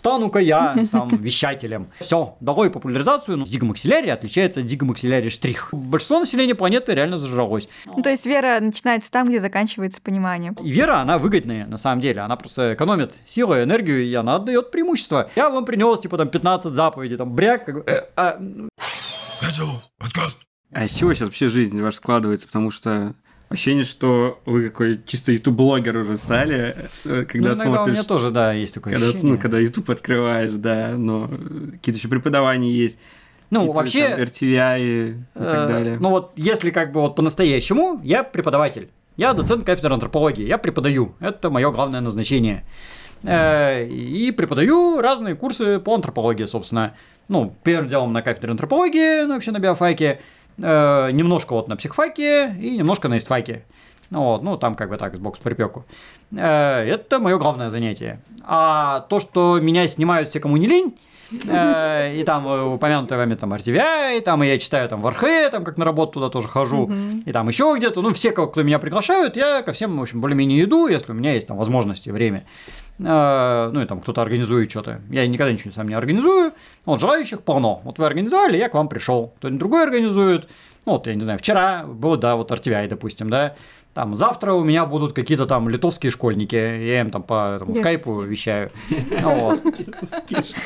стану-ка я там вещателем. Все, долой популяризацию. Но зигомаксилярий отличается от зигомаксилярий штрих. Большинство населения планеты реально зажралось. Ну, то есть вера начинается там, где заканчивается понимание. И вера, она выгодная, на самом деле. Она просто экономит силу, энергию, и она отдает преимущество. Я вам принес, типа, там, 15 заповедей, там, бряк, как бы, э, а, А из чего сейчас вообще жизнь ваша складывается? Потому что ощущение, что вы какой чисто YouTube-блогер уже стали, э, когда ну, иногда у смотришь... меня тоже, да, есть такое Когда, ощущение. ну, когда YouTube открываешь, да, но какие-то еще преподавания есть. Ну, вообще, там RTVI и, и так Э, далее. Ну вот, если как бы вот по-настоящему, я преподаватель. Я доцент кафедры антропологии, я преподаю. Это мое главное назначение. Э, И преподаю разные курсы по антропологии, собственно. Ну, первым делом на кафедре антропологии, ну, вообще на биофаке, э, немножко вот на психфаке и немножко на истфаке. Ну, вот, ну, там как бы так, сбоку с припеку. Э, Это мое главное занятие. А то, что меня снимают все, кому не лень, Э, И там э, упомянутые вами там RTVI, и там и я читаю там в Архе, там как на работу туда тоже хожу, и там еще где-то. Ну, все, кто меня приглашают, я ко всем, в общем, более-менее иду, если у меня есть там возможности, время. Э, Ну, и там кто-то организует что-то. Я никогда ничего сам не организую. Вот желающих полно. Вот вы организовали, я к вам пришел. Кто-нибудь другой организует. Ну, вот, я не знаю, вчера было, да, вот RTVI, допустим, да. Там завтра у меня будут какие-то там литовские школьники, я им там по этому скайпу вещаю.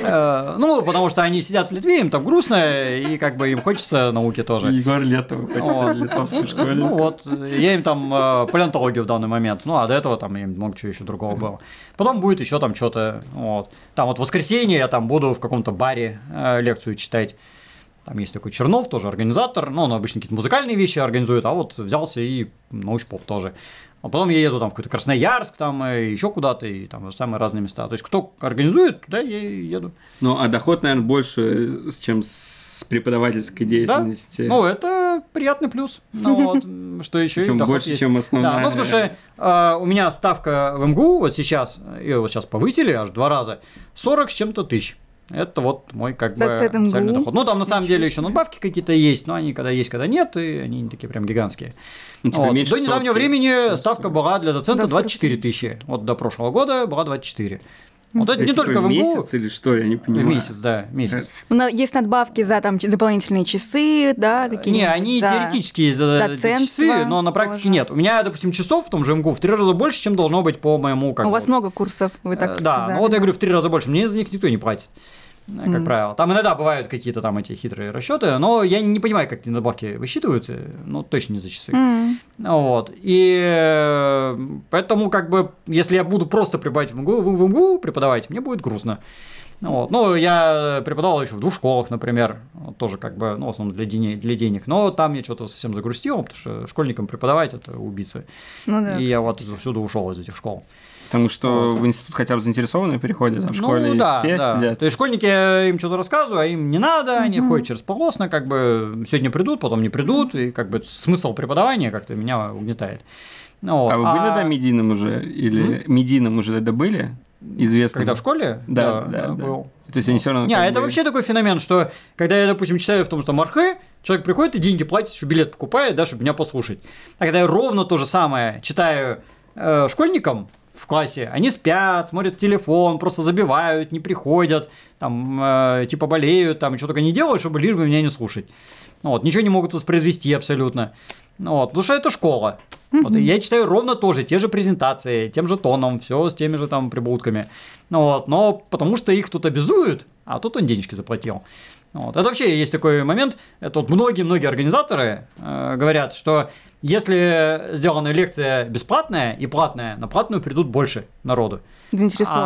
Э, Ну, потому что они сидят в Литве, им там грустно, и как бы им хочется науки тоже. Егор Летов, хочется Вот. литовской школе. Ну вот, я им там э, палеонтологию в данный момент, ну а до этого там им много чего еще другого было. Потом будет еще там что-то, вот. Там вот в воскресенье я там буду в каком-то баре э, лекцию читать. Там есть такой Чернов, тоже организатор, ну, он обычно какие-то музыкальные вещи организует, а вот взялся и научпоп тоже. А потом я еду там в какой-то Красноярск, там еще куда-то, и там самые разные места. То есть, кто организует, туда я и еду. Ну, а доход, наверное, больше, чем с преподавательской деятельности. Ну, это приятный плюс. Ну, вот, что еще доход больше, есть. чем основная. Да, ну потому что э, у меня ставка в МГУ вот сейчас, ее вот сейчас повысили аж два раза, 40 с чем-то тысяч. Это вот мой как бы официальный доход. Ну, там на самом Ничего деле еще надбавки какие-то есть, но они когда есть, когда нет, и они не такие прям гигантские. Ну, типа, Вот. До недавнего времени ставка была для доцента Да, 40 24 тысячи. Вот до прошлого года была 24. Вот это Это не типа только в МГУ. месяц или что, я не В понимаю. месяц, да, месяц. Ну, на- есть надбавки за там дополнительные часы, да, какие-нибудь. Не, они за... теоретические за доцентство часы, но на практике тоже. нет. У меня, допустим, часов в том же МГУ в три раза больше, чем должно быть по моему как У вас много курсов, вы так Э, Да, сказали. ну вот я говорю, в три раза больше. Мне за них никто не платит. Как Мгм. правило. Там иногда бывают какие-то там эти хитрые расчеты, но я не понимаю, как эти надбавки высчитываются, ну, точно не за часы. М. Вот. И э, поэтому, как бы, если я буду просто преподавать в МГУ, в МГУ преподавать, мне будет грустно. Вот. Ну, я преподавал еще в двух школах, например, вот тоже как бы, ну, в основном для, денег, для денег, но там я что-то совсем загрустил, потому что школьникам преподавать это убийцы. Ну да. И я вот всюду ушел из этих школ. Потому что Вот. в институт хотя бы заинтересованные переходят, там в школе ну, да, все да. сидят. То есть школьники я им что-то рассказываю, а им не надо, они Мгм. ходят через полосно, как бы сегодня придут, потом не придут, и как бы смысл преподавания как-то меня угнетает. Ну, вот. А вы были, да, медийным уже? Или медийным уже тогда были? Известным? Когда в школе? Да, да, да. был. То есть они все равно... Не, как это бы- вообще такой феномен, что когда я, допустим, читаю в том, что Мархе, человек приходит и деньги платит, еще билет покупает, да, чтобы меня послушать. А когда я ровно то же самое читаю э, школьникам в классе, они спят, смотрят телефон, просто забивают, не приходят, там, э, типа болеют, там, что только не делают, чтобы лишь бы меня не слушать. Ну Вот, ничего не могут воспроизвести абсолютно. Ну Вот, потому что это школа. Вот, я читаю ровно тоже, те же презентации, тем же тоном, все с теми же там прибаутками. Ну вот, но потому что их тут обязуют, а тут он денежки заплатил. Вот. Это вообще есть такой момент, это вот многие-многие организаторы э, говорят, что если сделана лекция бесплатная и платная, на платную придут больше народу,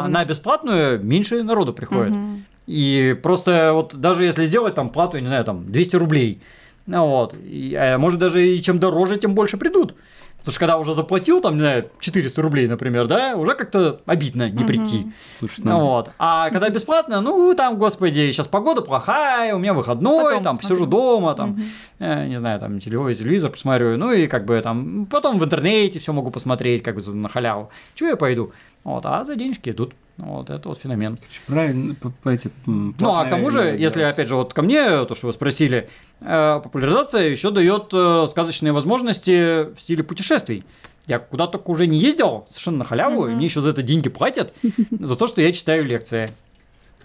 а на бесплатную меньше народу приходит. Мгм. И просто вот даже если сделать там плату, не знаю, там 200 рублей, вот, и, а может даже и чем дороже, тем больше придут. Потому что когда уже заплатил, там, не знаю, 400 рублей, например, да, уже как-то обидно не прийти. Слушай, Ну вот. А когда бесплатно, ну там, господи, сейчас погода плохая, у меня выходной, Потом там посмотрю. сижу дома, там, э, не знаю, там телевизор, телевизор посмотрю, ну и как бы там, потом в интернете все могу посмотреть, как бы на халяву. Чего я пойду? Вот, а за денежки идут. Вот, это вот феномен. правильно, по, по эти, Ну, а кому же, делать. если, опять же, вот ко мне, то, что вы спросили, э, популяризация еще дает э, сказочные возможности в стиле путешествий. Я куда только уже не ездил, совершенно на халяву, и мне еще за это деньги платят, за то, что я читаю лекции.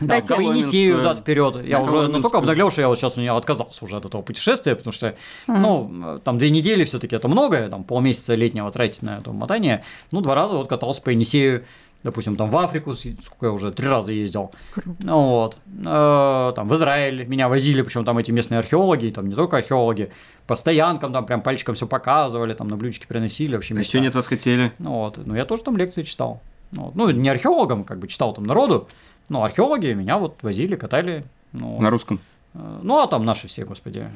Да, в Енисею взад вперед. Я уже настолько обнаглел, что я вот сейчас у меня отказался уже от этого путешествия, потому что, ну, там две недели все-таки это много, там полмесяца летнего тратить на это мотание. Ну, два раза вот катался по Енисею, допустим, там в Африку, сколько я уже, три раза ездил. Ну, вот. Э, Там в Израиль меня возили, причем там эти местные археологи, там не только археологи, по стоянкам там прям пальчиком все показывали, там на блюдечке приносили, вообще А что нет вас хотели? Ну вот, ну я тоже там лекции читал. Ну, вот. ну не археологам, как бы читал там народу, но археологи меня вот возили, катали. Ну, На русском. Э, ну, а там наши все, господи.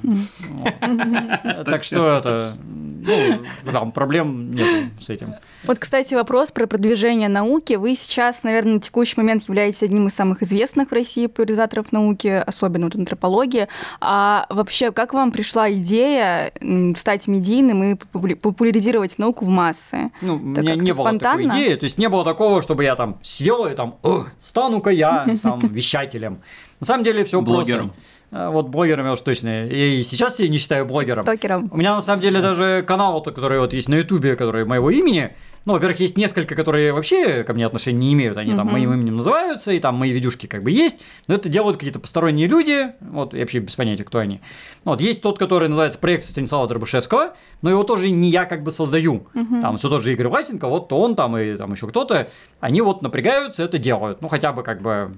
Так что это, ну, там проблем нет с этим. Вот, кстати, вопрос про продвижение науки. Вы сейчас, наверное, на текущий момент являетесь одним из самых известных в России популяризаторов науки, особенно вот антропологии. А вообще, как вам пришла идея стать медийным и популя- популяризировать науку в массы? Ну, у Это меня не было такой спонтанно? идеи, то есть не было такого, чтобы я там сидел и там, «О, стану-ка я там вещателем. На самом деле все Блогером. просто. Э, Вот блогером я уж точно. И сейчас я не считаю блогером. Токером. У меня на самом деле даже канал, то, который вот есть на Ютубе, который моего имени. Ну, во-первых, есть несколько, которые вообще ко мне отношения не имеют. Они там моим именем называются, и там мои видюшки как бы есть. Но это делают какие-то посторонние люди. Вот, я вообще без понятия, кто они. Вот, есть тот, который называется проект Станислава Дробышевского, но его тоже не я как бы создаю. Там все тот же Игорь Власенко, вот он там и там еще кто-то. Они вот напрягаются, это делают. Ну, хотя бы как бы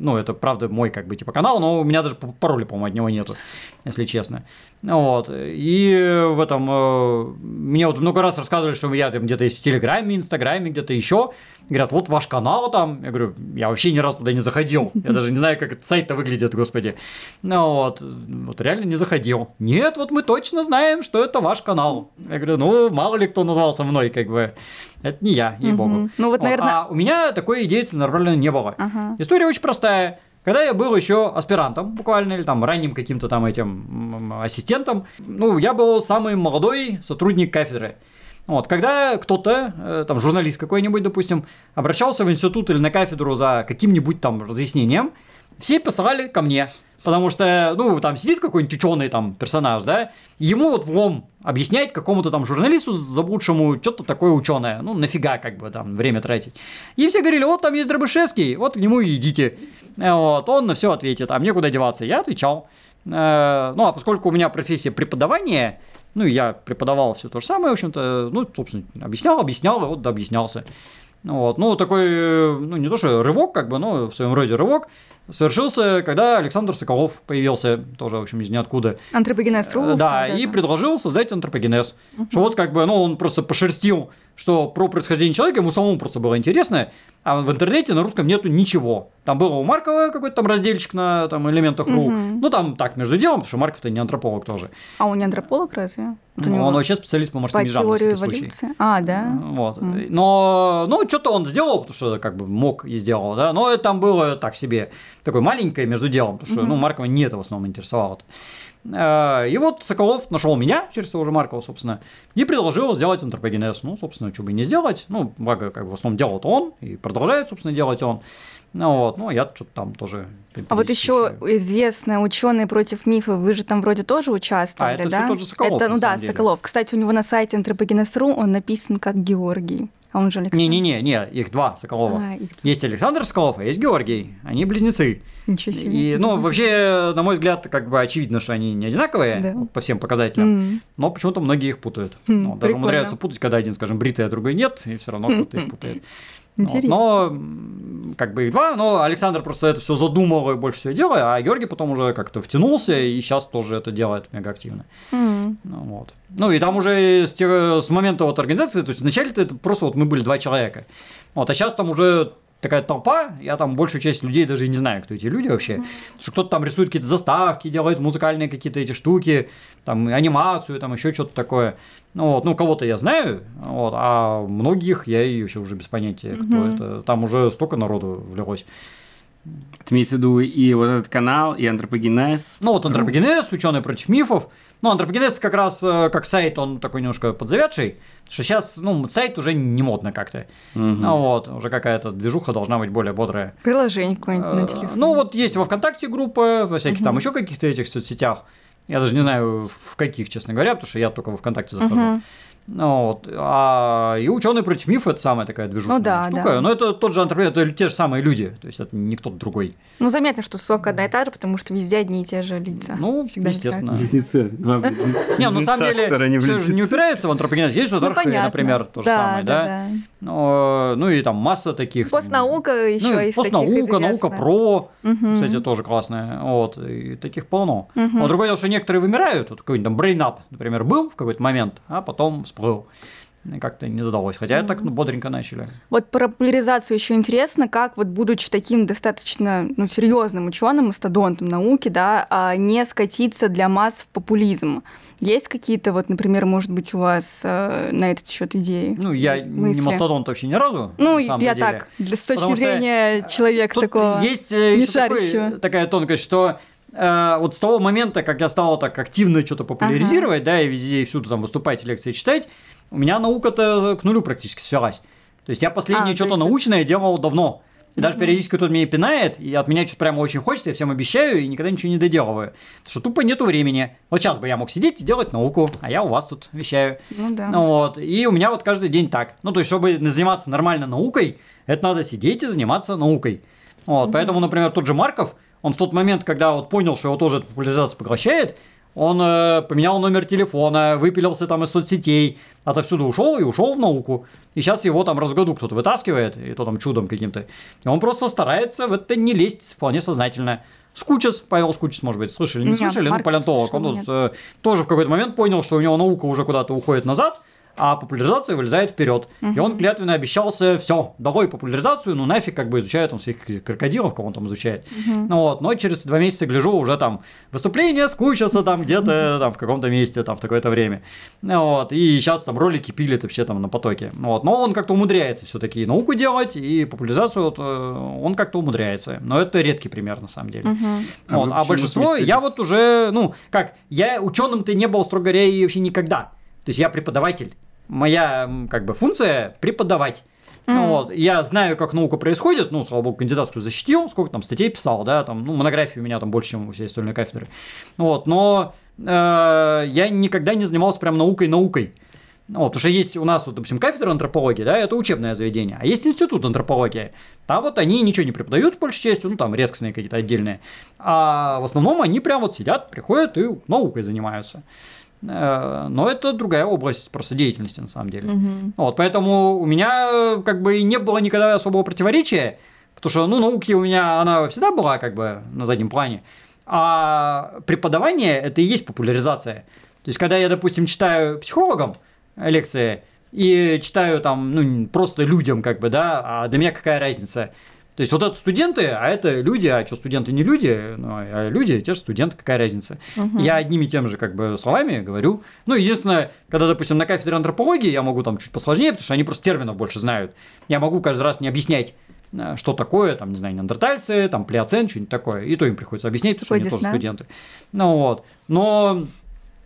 ну, это правда мой как бы типа канал, но у меня даже пароля, по-моему, от него нету, если честно. Вот. И в этом э, мне вот много раз рассказывали, что я там где-то есть в Телеграме, Инстаграме, где-то еще. Говорят, вот ваш канал там. Я говорю, я вообще ни разу туда не заходил. Я даже не знаю, как этот сайт-то выглядит, господи. Ну вот. Вот реально не заходил. Нет, вот мы точно знаем, что это ваш канал. Я говорю, ну, мало ли кто назвался мной, как бы. Это не я, ей-богу. Ну вот, наверное- А у меня такой идеи нормально не было. Ага. История очень простая. Когда я был еще аспирантом, буквально, или там ранним каким-то там этим ассистентом, ну, я был самый молодой сотрудник кафедры. Вот, когда кто-то, э, там, журналист какой-нибудь, допустим, обращался в институт или на кафедру за каким-нибудь там разъяснением, все посылали ко мне. Потому что, ну, там сидит какой-нибудь ученый там персонаж, да, ему вот влом объяснять какому-то там журналисту заблудшему что-то такое ученое. Ну, нафига как бы там время тратить. И все говорили, вот там есть Дробышевский, вот к нему и идите. Вот, он на все ответит, а мне куда деваться? Я отвечал. Э, Ну, а поскольку у меня профессия преподавание, ну, и я преподавал все то же самое, в общем-то, ну, собственно, объяснял, объяснял, и вот объяснялся. Ну, Вот. Ну, такой, э, ну, не то что рывок, как бы, но в своем роде рывок совершился, когда Александр Соколов появился, тоже, в общем, из ниоткуда. Антропогенез.ру. Э, Да, где-то. и предложил создать антропогенез. Что вот как бы, ну, он просто пошерстил, что про происхождение человека ему самому просто было интересно, а в интернете на русском нету ничего. Там было у Маркова какой-то там разделчик на там элементах ру. Мгм. Ну, там так, между делом, потому что Марков-то не антрополог тоже. А он не антрополог разве? Вот Ну, он вообще специалист по по ежам, на теории эволюции. А, да. Вот. Мгм. Но, ну, что-то он сделал, потому что как бы мог и сделал, да. Но это там было так себе, такое маленькое между делом, потому что, ну, Маркова не это в основном интересовало. Э, И вот Соколов нашел меня через того же Маркова, собственно, и предложил сделать антропогенез. Ну, собственно, что бы и не сделать. Ну, благо, как бы в основном делал он, и продолжает, собственно, делать он. Ну, вот, ну, я что-то там тоже... А вот еще известная ученые против мифа, вы же там вроде тоже участвовали, А, это да? тот же Соколов, Это, ну да, деле. Соколов. Кстати, у него на сайте антропогенез.ру он написан как Георгий, а он же Александр. Не-не-не, не, их два Соколова. А, их- Есть Александр Соколов, а есть Георгий. Они близнецы. Ничего себе. И, ну, вообще, на мой взгляд, как бы очевидно, что они не одинаковые Да. вот по всем показателям, М. но почему-то многие их путают. Хм, Ну, даже прикольно. умудряются путать, когда один, скажем, бритый, а другой нет, и все равно кто-то их путает. Вот, Интересно. Но, м, как бы их два, но Александр просто это все задумал и больше всего делает, а Георгий потом уже как-то втянулся и сейчас тоже это делает мега активно. М. Ну, вот. Ну, и там уже с, тех- с момента вот организации, то есть вначале это просто вот мы были два человека. Вот, а сейчас там уже такая толпа, я там большую часть людей даже и не знаю, кто эти люди вообще. Потому что кто-то там рисует какие-то заставки, делает музыкальные какие-то эти штуки, там анимацию, там еще что-то такое. Ну, вот, ну, кого-то я знаю, вот, а многих я и вообще уже без понятия, кто Мгм. это. Там уже столько народу влилось. Это имеется в виду и вот этот канал, и антропогенез. Ну, вот антропогенез, ученые против мифов. Ну, антропогенез как раз э, как сайт, он такой немножко подзавядший, потому что сейчас, ну, сайт уже не модно как-то. Мгм. Ну, вот, уже какая-то движуха должна быть более бодрая. Приложение какое-нибудь на Э, телефон. Ну, вот есть во ВКонтакте группа, во всяких там еще каких-то этих соцсетях. Я даже не знаю, в каких, честно говоря, потому что я только во ВКонтакте захожу. Мгм. Ну, вот. а, и ученые против мифа это самая такая движущая Ну да, штука. да. Но это тот же антропоид, это те же самые люди. То есть это не кто-то другой. Ну, заметно, что сок одна и та же, потому что везде одни и те же лица. Ну, Всегда естественно. Близнецы. Не, ну, на самом деле, все же не упирается в антропогенез. Есть вот Ну, например, то же самое, да? Ну, и там масса таких. Постнаука еще ну, из таких постнаука, наука известных. про, Мгм. кстати, тоже классная. Вот, и таких полно. Мгм. Вот другое дело, что некоторые вымирают. Вот какой-нибудь там Up, например, был в какой-то момент, а потом всплыл. Как-то не задалось. Хотя так ну, бодренько начали. Вот про популяризацию еще интересно, как вот будучи таким достаточно ну, серьезным ученым, мастодонтом науки, да, а, не скатиться для масс в популизм. Есть какие-то, вот, например, может быть, у вас э, на этот счет идеи? Ну, я мысли? не мастодонт вообще ни разу. Ну, я деле. так, с точки Потому зрения человека Тут такого. есть э, не ещё такой- такая тонкость, что э, вот с того момента, как я стал так активно что-то популяризировать, да, и везде и всюду там выступать, лекции читать, у меня наука-то к нулю практически свелась. То есть я последнее А, то что-то есть научное делал давно. И даже периодически кто-то меня пинает, и от меня что-то прямо очень хочется, я всем обещаю, и никогда ничего не доделываю. Потому что тупо нету времени. Вот сейчас бы я мог сидеть и делать науку, а я у вас тут вещаю. Ну да. Ну Вот. И у меня вот каждый день так. Ну, то есть, чтобы заниматься нормально наукой, это надо сидеть и заниматься наукой. Вот. Поэтому, например, тот же Марков, он в тот момент, когда вот понял, что его тоже эта популяризация поглощает, он э, поменял номер телефона, выпилился там из соцсетей, отовсюду ушел и ушел в науку. И сейчас его там раз в году кто-то вытаскивает, и то там чудом каким-то. И он просто старается в это не лезть вполне сознательно. Скучес, Павел Скучес, может быть, слышали, не Нет, слышали, ну, Марков палеонтолог, он вот, э, тоже в какой-то момент понял, что у него наука уже куда-то уходит назад, а популяризация вылезает вперед. И он клятвенно обещался, все, долой популяризацию, ну нафиг, как бы изучаю там своих крокодилов, кого он там изучает. Ну вот, но через два месяца гляжу уже там выступление скучился там где-то там в каком-то месте там в такое-то время. Ну вот, и сейчас там ролики пилит вообще там на потоке. Ну Вот, но он как-то умудряется все-таки науку делать, и популяризацию вот, э, он как-то умудряется. Но это редкий пример на самом деле. А Вот, а, почему большинство, я вот уже, ну, как, я ученым-то не был, строго говоря, и вообще никогда. То есть я преподаватель. Моя, как бы, функция преподавать. Ну, вот, я знаю, как наука происходит, ну, слава богу, кандидатскую защитил, сколько там статей писал, да, там, ну, монографии у меня там больше, чем у всей остальной кафедры. Ну, вот, но э, я никогда не занимался прям наукой-наукой. Ну, вот, потому что есть у нас, вот, допустим, кафедра антропологии, да, это учебное заведение, а есть институт антропологии. Там вот они ничего не преподают, большей частью, ну, там редкостные какие-то отдельные. А в основном они прям вот сидят, приходят и наукой занимаются. Э, Но это другая область просто деятельности, на самом деле. Мгм. Вот, поэтому у меня э, как бы не было никогда особого противоречия, потому что, ну, науки у меня, она всегда была как бы на заднем плане, а преподавание – это и есть популяризация. То есть, когда я, допустим, читаю психологам лекции и читаю там, ну, просто людям, как бы, да, а для меня какая разница? То есть, вот это студенты, а это люди, а что, студенты не люди, ну, а люди, те же студенты, какая разница? Я одними и тем же, как бы, словами говорю. Ну, единственное, когда, допустим, на кафедре антропологии я могу там чуть посложнее, потому что они просто терминов больше знают. Я могу каждый раз не объяснять, э, что такое, там, не знаю, неандертальцы, там, плеоцен, что-нибудь такое. И то им приходится объяснять, потому что они тоже студенты. Ну, вот. Но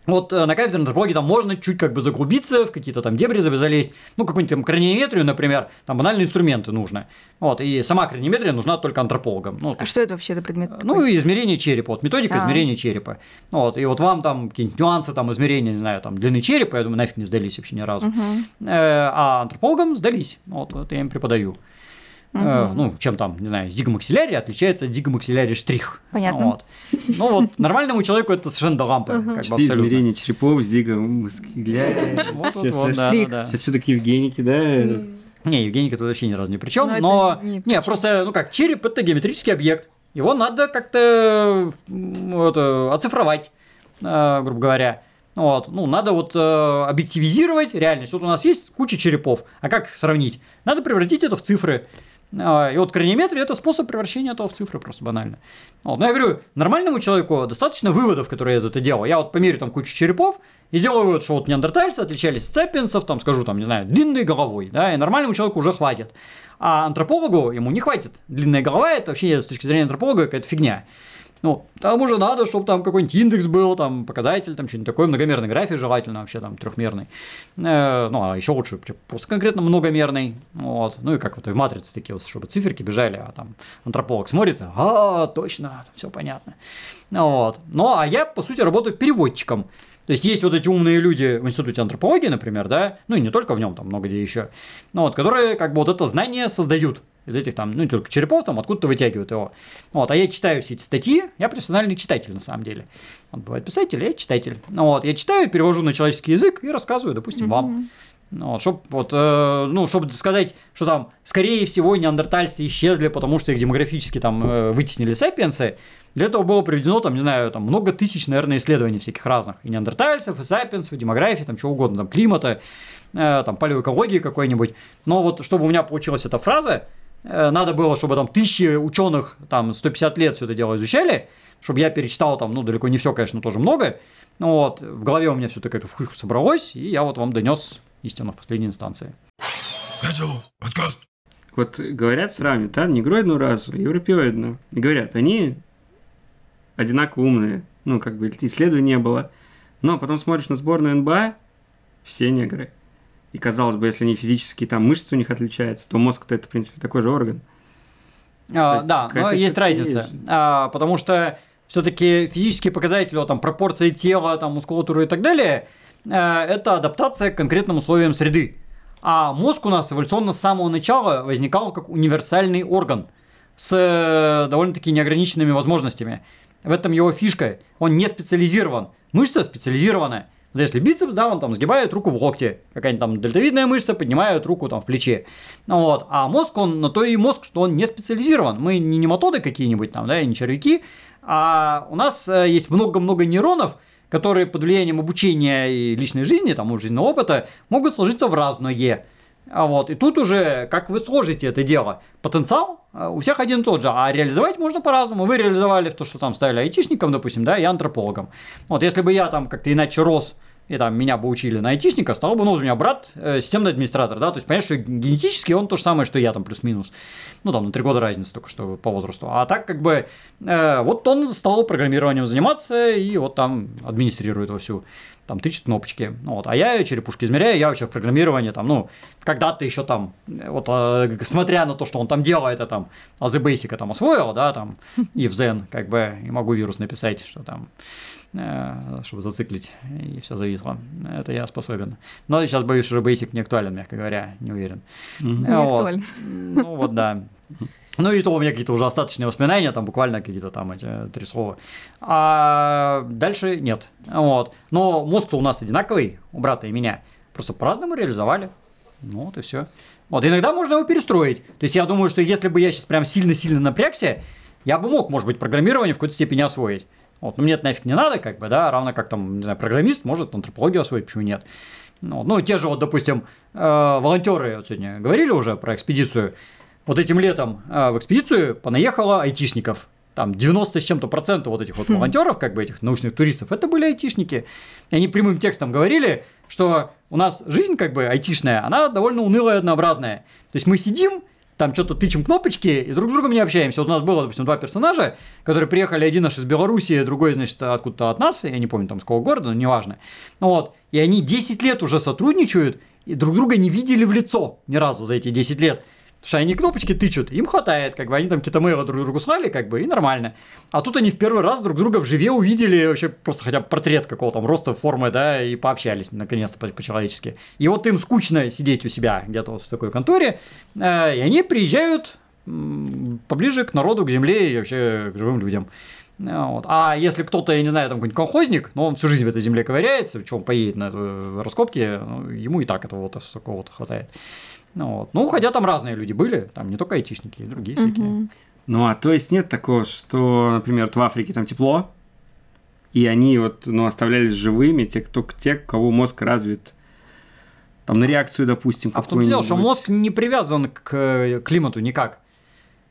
вот э, на кафедре антропологии там можно чуть как бы заглубиться, в какие-то там дебри залезть. Ну, какую-нибудь там краниометрию, например, там банальные инструменты нужно. Вот, и сама краниометрия нужна только антропологам. Ну, А что это вообще за предмет? ну, такой? и измерение черепа, вот методика А. измерения черепа. Ну, Вот, и вот вам там какие-нибудь нюансы там измерения, не знаю, там длины черепа, я думаю, нафиг не сдались вообще ни разу. Э, а антропологам сдались. Вот, вот я им преподаю. Э, Мгм. ну, чем там, не знаю, зигомаксилярий отличается от зигомаксилярий штрих. Понятно. Вот. Ну вот, нормальному человеку это совершенно до лампы. как бы Почти абсолютно. измерение черепов, зига, мускуляре. Вот, вот, вот, да. Сейчас все-таки Евгеники, да? Не, Евгеника тут вообще ни разу ни при чем, Ну, но... Не, чём. просто, ну как, череп это геометрический объект. Его надо как-то вот, э, оцифровать, э, грубо говоря. Вот, ну, надо вот э, объективизировать реальность. Вот у нас есть куча черепов, а как их сравнить? Надо превратить это в цифры. А, И вот краниометрия – это способ превращения этого в цифры, просто банально. Вот. Но я говорю, нормальному человеку достаточно выводов, которые я за это делал. Я вот померю там кучу черепов и сделаю вывод, что вот неандертальцы отличались от цепиенсов, там, скажу, там, не знаю, длинной головой, да, и нормальному человеку уже хватит. А антропологу ему не хватит. Длинная голова – это вообще с точки зрения антрополога какая-то фигня. Ну, там уже надо, чтобы там какой-нибудь индекс был, там показатель, там что-нибудь такое, многомерный график желательно вообще, там трехмерный. Э, ну, а еще лучше просто конкретно многомерный. Вот. Ну и как вот и в матрице такие вот, чтобы циферки бежали, а там антрополог смотрит, а, точно, все понятно. Ну, Вот. Ну, а я, по сути, работаю переводчиком. То есть есть вот эти умные люди в институте антропологии, например, да, ну и не только в нем, там много где еще, ну вот, которые как бы вот это знание создают из этих там, ну только черепов, там откуда-то вытягивают его. Вот, а я читаю все эти статьи, я профессиональный читатель на самом деле. Он бывает писатель, я читатель. Ну вот, я читаю, перевожу на человеческий язык и рассказываю, допустим, вам. Ну, вот, чтоб, вот, э, ну, чтобы сказать, что там, скорее всего, неандертальцы исчезли, потому что их демографически там э, вытеснили сапиенсы, для этого было проведено, там, не знаю, там, много тысяч, наверное, исследований всяких разных. И неандертальцев, и сапиенсов, и демографии, там, чего угодно, там, климата, э, там, палеоэкологии какой-нибудь. Но вот, чтобы у меня получилась эта фраза, надо было, чтобы там тысячи ученых, там, 150 лет все это дело изучали, чтобы я перечитал там, ну, далеко не все, конечно, тоже много. Ну вот, в голове у меня все так это в собралось, и я вот вам донес истину в последней инстанции. Вот говорят, сравнивают, да, негроидную расу, европеоидную. И говорят, они одинаково умные. Ну, как бы исследований не было. Но потом смотришь на сборную НБА, все негры. И казалось бы, если они физически там мышцы у них отличаются, то мозг-то это, в принципе, такой же орган. А, есть, да, но есть разница. Есть. А, потому что все-таки физические показатели, вот, там, пропорции тела, там, мускулатуры и так далее – Э, это адаптация к конкретным условиям среды. А мозг у нас эволюционно с самого начала возникал как универсальный орган с э, довольно-таки неограниченными возможностями. В этом его фишка. Он не специализирован. Мышца специализированная. Но если бицепс, да, он там сгибает руку в локте. Какая-нибудь там дельтовидная мышца поднимает руку там в плече. Вот. А мозг, он на то и мозг, что он не специализирован. Мы не нематоды какие-нибудь там, да, и не червяки. А у нас э, есть много-много нейронов, которые под влиянием обучения и личной жизни, там, жизненного опыта, могут сложиться в разное. А вот, и тут уже, как вы сложите это дело, потенциал э, у всех один и тот же, а реализовать можно по-разному. Вы реализовали в то, что там ставили айтишником, допустим, да, и антропологом. Вот, если бы я там как-то иначе рос, и там меня бы учили на айтишника, стал бы, ну, у меня брат э, системный администратор, да, то есть, понятно, что генетически он то же самое, что я там плюс-минус. Ну, там, на три года разница только что по возрасту. А так, как бы, э, вот он стал программированием заниматься, и вот там администрирует во всю там тычет кнопочки. Ну, вот. А я черепушки измеряю, я вообще в программировании там, ну, когда-то еще там, вот, э, смотря на то, что он там делает, это там, азы Basic там освоил, да, там, и в Zen, как бы, и могу вирус написать, что там, э, чтобы зациклить, и все зависло. Это я способен. Но сейчас боюсь, что Basic не актуален, мягко говоря, не уверен. Не вот. актуален. Ну, вот, да. Ну и то у меня какие-то уже остаточные воспоминания, там буквально какие-то там эти три слова. А дальше нет. Вот. Но мозг у нас одинаковый, у брата и меня. Просто по-разному реализовали. Ну вот и все. Вот, иногда можно его перестроить. То есть я думаю, что если бы я сейчас прям сильно-сильно напрягся, я бы мог, может быть, программирование в какой-то степени освоить. Вот, но мне это нафиг не надо, как бы, да, равно как там, не знаю, программист может антропологию освоить, почему нет. Ну, ну те же вот, допустим, э, волонтеры вот сегодня говорили уже про экспедицию. Вот этим летом э, в экспедицию понаехало айтишников. Там 90 с чем-то процентов вот этих вот хм. волонтеров, как бы этих научных туристов, это были айтишники. И они прямым текстом говорили, что у нас жизнь как бы айтишная, она довольно унылая однообразная. То есть мы сидим, там что-то тычем кнопочки и друг с другом не общаемся. Вот у нас было, допустим, два персонажа, которые приехали, один наш из Белоруссии, другой, значит, откуда-то от нас, я не помню, там, с какого города, но неважно. Ну вот, и они 10 лет уже сотрудничают, и друг друга не видели в лицо ни разу за эти 10 лет. Потому что они кнопочки тычут, им хватает, как бы они там какие-то мейлы друг другу слали, как бы, и нормально. А тут они в первый раз друг друга в живе увидели, вообще просто хотя бы портрет какого-то там роста, формы, да, и пообщались наконец-то по-человечески. И вот им скучно сидеть у себя где-то вот в такой конторе, э, и они приезжают поближе к народу, к земле и вообще к живым людям. Вот. А если кто-то, я не знаю, там какой-нибудь колхозник, но он всю жизнь в этой земле ковыряется, он поедет на раскопки, ну, ему и так этого вот такого-то хватает. Ну, вот. ну, хотя там разные люди были, там не только айтишники, и другие угу. всякие. Ну, а то есть нет такого, что, например, в Африке там тепло, и они вот, ну, оставлялись живыми, те, кто, те, кого мозг развит там на реакцию, допустим, А в том дело, что мозг не привязан к э, климату никак.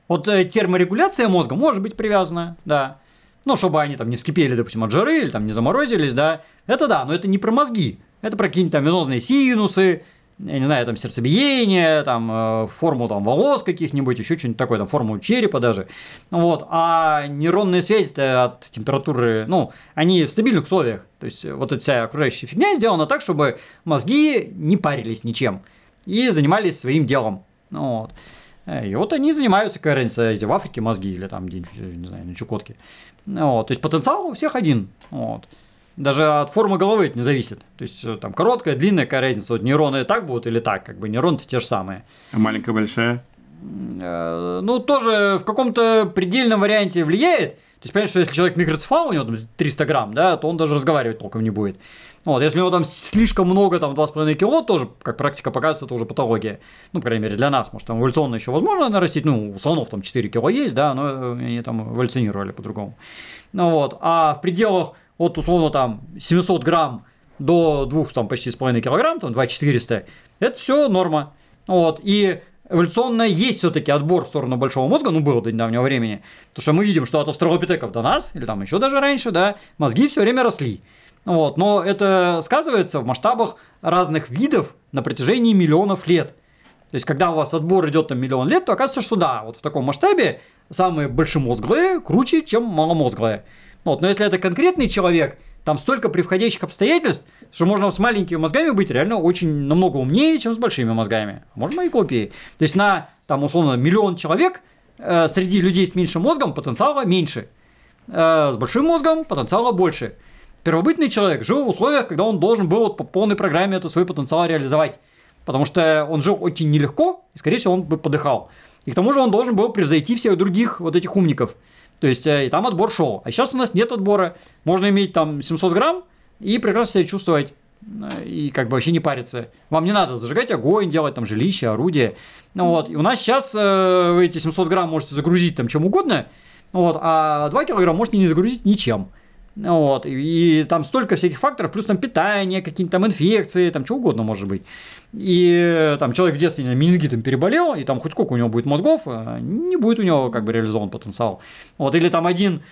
Вот э, терморегуляция мозга может быть привязана, да. Ну, чтобы они там не вскипели, допустим, от жары или там не заморозились, да. Это да, но это не про мозги. Это про какие-нибудь там венозные синусы, я не знаю, там сердцебиение, там э, форму там волос каких-нибудь, еще что-нибудь такое, там форму черепа даже. Вот. А нейронные связи от температуры, ну, они в стабильных условиях. То есть вот эта вся окружающая фигня сделана так, чтобы мозги не парились ничем и занимались своим делом. Ну вот. И вот они занимаются, какая разница, эти в Африке мозги или там не знаю, на Чукотке. Вот. То есть потенциал у всех один. Вот. Даже от формы головы это не зависит. То есть э, там короткая, длинная, какая разница. Вот нейроны так будут или так, как бы нейроны-то те же самые. А маленькая, большая? Э, ну, тоже в каком-то предельном варианте влияет. То есть, понятно, что если человек микроцефал, у него там 300 грамм, да, то он даже разговаривать толком не будет. Вот, если у него там слишком много, там 2,5 кило, тоже, как практика показывает, это уже патология. Ну, по крайней мере, для нас. Может, там эволюционно еще возможно нарастить. Ну, у слонов там 4 кило есть, да, но они там эволюционировали по-другому. Ну вот, а в пределах от условно там 700 грамм до 2 там почти с половиной килограмм, там 2400, это все норма. Вот, и эволюционно есть все-таки отбор в сторону большого мозга, ну, было до недавнего времени, потому что мы видим, что от австралопитеков до нас, или там еще даже раньше, да, мозги все время росли. Вот, но это сказывается в масштабах разных видов на протяжении миллионов лет. То есть, когда у вас отбор идет там миллион лет, то оказывается, что да, вот в таком масштабе самые большемозглые круче, чем маломозглые. Вот, но если это конкретный человек, там столько превходящих обстоятельств, что можно с маленькими мозгами быть реально очень намного умнее, чем с большими мозгами. Можно и копии. То есть на, там, условно, миллион человек э, среди людей с меньшим мозгом потенциала меньше. Э, с большим мозгом потенциала больше. Первобытный человек жил в условиях, когда он должен был по полной программе это свой потенциал реализовать. Потому что он жил очень нелегко, и, скорее всего, он бы подыхал. И к тому же он должен был превзойти всех других вот этих умников. То есть, э, и там отбор шел. А сейчас у нас нет отбора. Можно иметь там 700 грамм и прекрасно себя чувствовать. Э, и как бы вообще не париться. Вам не надо зажигать огонь, делать там жилище, орудие. Ну вот, и у нас сейчас э, вы эти 700 грамм можете загрузить там чем угодно, вот, а 2 килограмма можете не загрузить ничем. Вот, и, и там столько всяких факторов, плюс там питание, какие-то там инфекции, там что угодно может быть. И там человек в детстве менингитом переболел, и там хоть сколько у него будет мозгов, э, не будет у него как бы реализован потенциал. Вот, или там один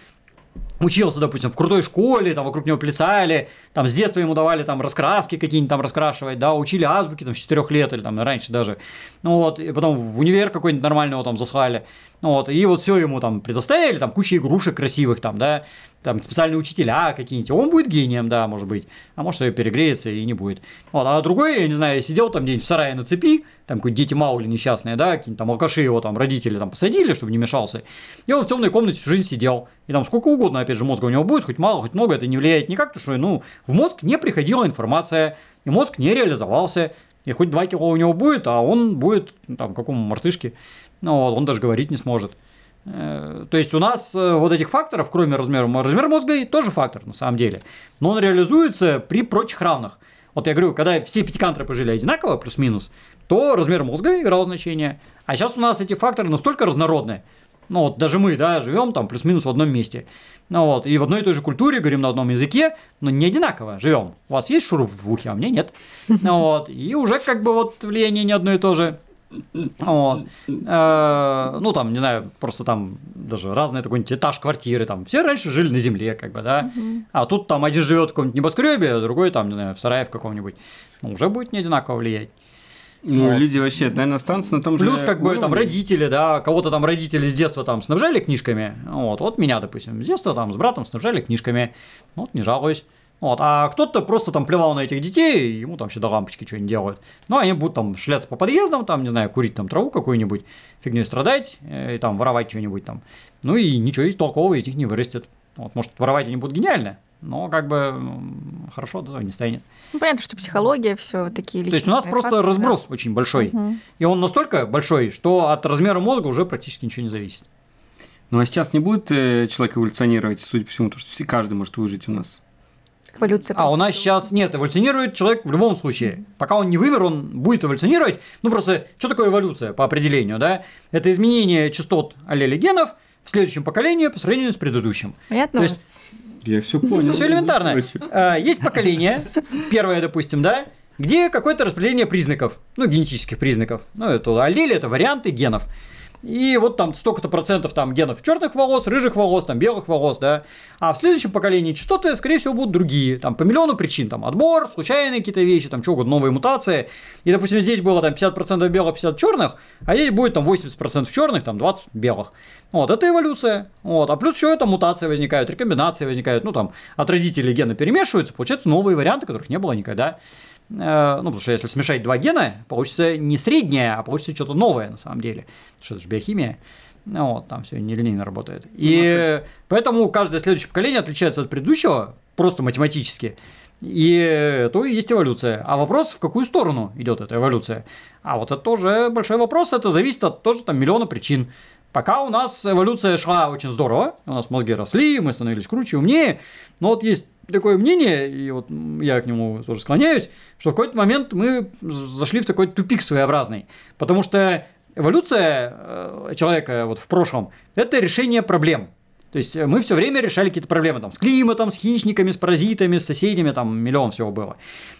учился, допустим, в крутой школе, там вокруг него плясали, там с детства ему давали там раскраски какие-нибудь там раскрашивать, да, учили азбуки там с 4 лет или там раньше даже, ну вот, и потом в универ какой-нибудь нормального там заслали, ну вот, и вот все ему там предоставили, там куча игрушек красивых там, да, там специальные учителя какие-нибудь, он будет гением, да, может быть, а может и перегреется и не будет. Вот, а другой, я не знаю, сидел там где-нибудь в сарае на цепи, там какие-то дети маули несчастные, да, какие-нибудь там алкаши его там родители там посадили, чтобы не мешался, и он в темной комнате всю жизнь сидел, и там сколько угодно, опять же, мозга у него будет, хоть мало, хоть много, это не влияет никак, потому что, ну, в мозг не приходила информация, и мозг не реализовался, и хоть 2 кило у него будет, а он будет, ну, там, какому мартышке, ну, вот, он даже говорить не сможет. Э, то есть у нас э, вот этих факторов, кроме размера, размер мозга тоже фактор на самом деле, но он реализуется при прочих равных. Вот я говорю, когда все пятикантропы жили одинаково, плюс-минус, то размер мозга играл значение. А сейчас у нас эти факторы настолько разнородные, ну вот даже мы, да, живем там плюс-минус в одном месте. Ну вот, и в одной и той же культуре, говорим на одном языке, но не одинаково живем. У вас есть шуруп в ухе, а мне нет. Ну вот, и уже как бы вот влияние не одно и то же. Вот. Э, ну, там, не знаю, просто там даже разные такой этаж квартиры, там, все раньше жили на земле, как бы, да, а тут там один живет в каком-нибудь небоскребе, а другой там, не знаю, в сарае в каком-нибудь, ну, уже будет не одинаково влиять. Ну, Вот. люди вообще, наверное, останутся на том же Плюс, как бы, там, уровне. родители, да, кого-то там родители с детства там снабжали книжками, вот, вот меня, допустим, с детства там с братом снабжали книжками, вот, не жалуюсь. Вот, а кто-то просто там плевал на этих детей, ему там все до лампочки что-нибудь делают. Ну, они будут там шляться по подъездам, там, не знаю, курить там траву какую-нибудь, фигней страдать, э, и там воровать что-нибудь там. Ну, и ничего из толкового из них не вырастет. Вот, может, воровать они будут гениально, но как бы хорошо этого не станет. Ну, понятно, что психология, все такие То есть у нас просто факторы, да. разброс очень большой. Мгм. И он настолько большой, что от размера мозга уже практически ничего не зависит. Ну, а сейчас не будет э, человек эволюционировать, судя по всему, потому что все, каждый может выжить у нас. Эволюция А у нас сейчас нет, эволюционирует человек в любом случае. Пока он не вымер, он будет эволюционировать. Ну просто, что такое эволюция по определению, да? Это изменение частот аллелей генов в следующем поколении по сравнению с предыдущим. Понятно? То есть Я все понял. все элементарно. А, Есть поколение, первое, допустим, да, где какое-то распределение признаков, ну, генетических признаков. Ну, это аллели, это варианты генов. И вот там столько-то процентов там генов черных волос, рыжих волос, там белых волос, да. А в следующем поколении частоты, скорее всего, будут другие. Там по миллиону причин. Там отбор, случайные какие-то вещи, там что угодно, новые мутации. И, допустим, здесь было там 50% белых, 50 черных, а здесь будет там 80% черных, там 20 белых. Вот, это эволюция. Вот. А плюс еще это мутации возникают, рекомбинации возникают. Ну, там, от родителей гены перемешиваются, получаются новые варианты, которых не было никогда. Э, Ну, потому что если смешать два гена, получится не среднее, а получится что-то новое на самом деле. Потому что это же биохимия. Ну, вот, там все нелинейно работает. И поэтому каждое следующее поколение отличается от предыдущего просто математически. И то и есть эволюция. А вопрос, в какую сторону идет эта эволюция? А вот это тоже большой вопрос, это зависит от тоже там миллиона причин. Пока у нас эволюция шла очень здорово, у нас мозги росли, мы становились круче, умнее, но вот есть такое мнение, и вот я к нему тоже склоняюсь, что в какой-то момент мы зашли в такой тупик своеобразный, потому что эволюция э, человека вот в прошлом – это решение проблем. То есть мы все время решали какие-то проблемы там, с климатом, с хищниками, с паразитами, с соседями, там миллион всего было.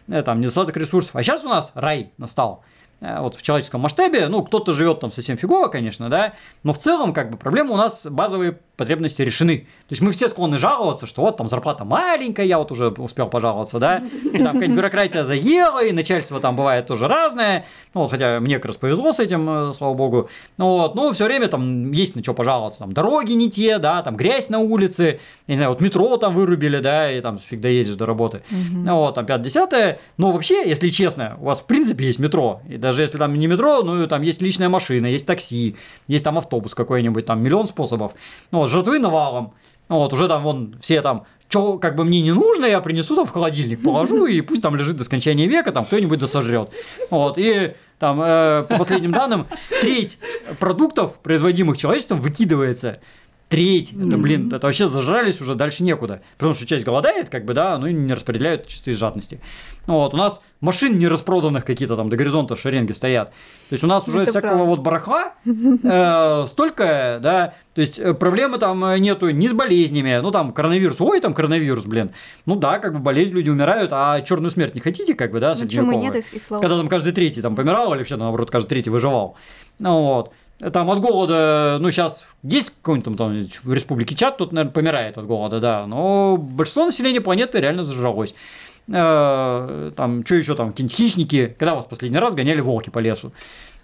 Э, там недостаток ресурсов. А сейчас у нас рай настал. Э, вот в человеческом масштабе, ну, кто-то живет там совсем фигово, конечно, да, но в целом, как бы, проблемы у нас базовые потребности решены. То есть мы все склонны жаловаться, что вот там зарплата маленькая, я вот уже успел пожаловаться, да, и там какая-то бюрократия заела, и начальство там бывает тоже разное, ну вот, хотя мне как раз повезло с этим, э, слава богу, ну вот, ну все время там есть на что пожаловаться, там дороги не те, да, там грязь на улице, я не знаю, вот метро там вырубили, да, и там фиг доедешь до работы, ну вот, там 5-10, но вообще, если честно, у вас в принципе есть метро, и даже если там не метро, ну там есть личная машина, есть такси, есть там автобус какой-нибудь, там миллион способов, ну вот, жратвы навалом. Вот, уже там вон все там что как бы мне не нужно, я принесу там в холодильник, положу, и пусть там лежит до скончания века, там кто-нибудь досожрет. Вот, и там, э, по последним данным, треть продуктов, производимых человечеством, выкидывается треть. Это, блин, это вообще зажрались уже дальше некуда. Потому что часть голодает, как бы, да, ну и не распределяют чисто из жадности. Ну вот, у нас машин не распроданных какие-то там до горизонта шеренги стоят. То есть у нас уже Это всякого правда. вот барахла э, столько, да, то есть э, проблемы там э, нету ни с болезнями, ну там коронавирус, ой, там коронавирус, блин. Ну да, как бы болезнь, люди умирают, а черную смерть не хотите, как бы, да, Ну, средневековую? нет, и, и слава Когда там каждый третий там помирал, или вообще наоборот каждый третий выживал. Ну вот. Там от голода, ну сейчас есть какой-нибудь там, там в республике Чад, тут, наверное, помирает от голода, да, но большинство населения планеты реально зажралось. Э, Там, что еще там, какие-нибудь хищники, когда вас последний раз гоняли волки по лесу?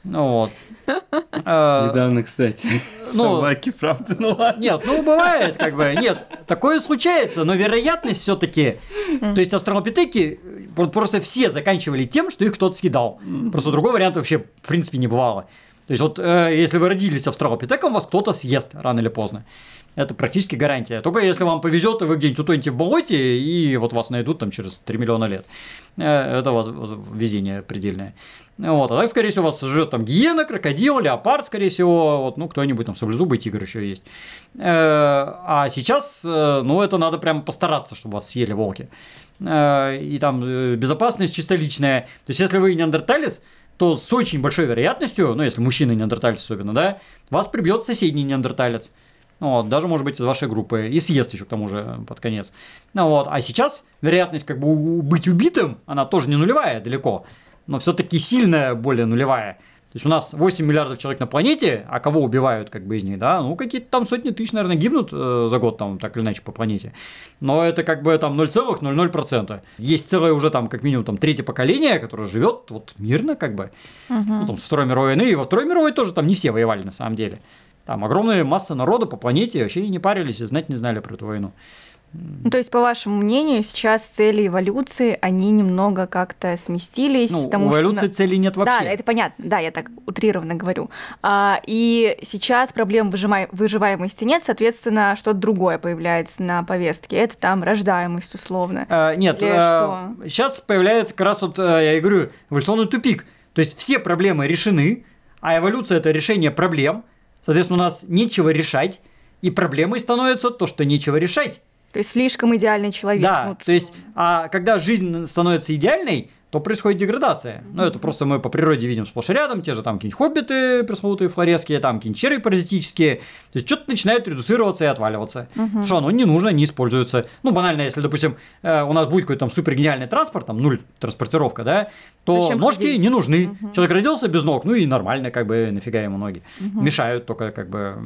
Ну вот. Э, Недавно, кстати. ну, Собаки, правда, ну ладно. нет, ну бывает, как бы, нет, такое случается, но вероятность все-таки, то есть австралопитеки вот просто все заканчивали тем, что их кто-то съедал. Просто другого варианта вообще в принципе не бывало. То есть вот э, если вы родились австралопитеком, вас кто-то съест рано или поздно. Это практически гарантия. Только если вам повезет, и вы где-нибудь утонете в болоте, и вот вас найдут там через 3 миллиона лет. Э, Это вот, вот везение предельное. Вот, а так, скорее всего, у вас живет там гиена, крокодил, леопард, скорее всего, вот, ну, кто-нибудь там саблезубый тигр еще есть. Э, А сейчас, э, ну, это надо прям постараться, чтобы вас съели волки. И там безопасность чисто личная. То есть, если вы неандерталец, то с очень большой вероятностью, ну, если мужчина неандерталец особенно, да, вас прибьет соседний неандерталец. Ну, вот, даже, может быть, из вашей группы. И съест еще, к тому же, под конец. Ну, вот. А сейчас вероятность как бы быть убитым, она тоже не нулевая далеко, но все-таки сильная более нулевая. То есть у нас 8 миллиардов человек на планете, а кого убивают как бы из них, да? Ну, какие-то там сотни тысяч, наверное, гибнут э, за год там так или иначе по планете. Но это как бы там 0,00%. Есть целое уже там как минимум там третье поколение, которое живет вот мирно как бы. Ну, там, с Второй мировой войны, и во Второй мировой тоже там не все воевали на самом деле. Там огромная масса народа по планете вообще и не парились, и знать не знали про эту войну. Ну, то есть, по вашему мнению, сейчас цели эволюции, они немного как-то сместились. Ну, потому у что эволюции на- целей нет вообще. Да, это понятно, да, я так утрированно говорю. А, и сейчас проблем выжимай- выживаемости нет, соответственно, что-то другое появляется на повестке. Это там рождаемость условно. А, нет, Или а, сейчас появляется как раз вот, а, я и говорю, эволюционный тупик. То есть все проблемы решены, а эволюция это решение проблем. Соответственно, у нас нечего решать, и проблемой становится то, что нечего решать. То есть слишком идеальный человек. Да, ну, то есть, а когда жизнь становится идеальной, то происходит деградация. Ну, это просто мы по природе видим сплошь и рядом, те же там какие-нибудь хоббиты, пресловутые флореские, там какие-нибудь черви паразитические. То есть, что-то начинает редуцироваться и отваливаться. Потому что оно не нужно, не используется. Ну, банально, если, допустим, э, у нас будет какой-то там супер гениальный транспорт, там нуль транспортировка, да, то Зачем ножки ходить? не нужны. Человек родился без ног, ну и нормально, как бы, нафига ему ноги. Мешают только, как бы,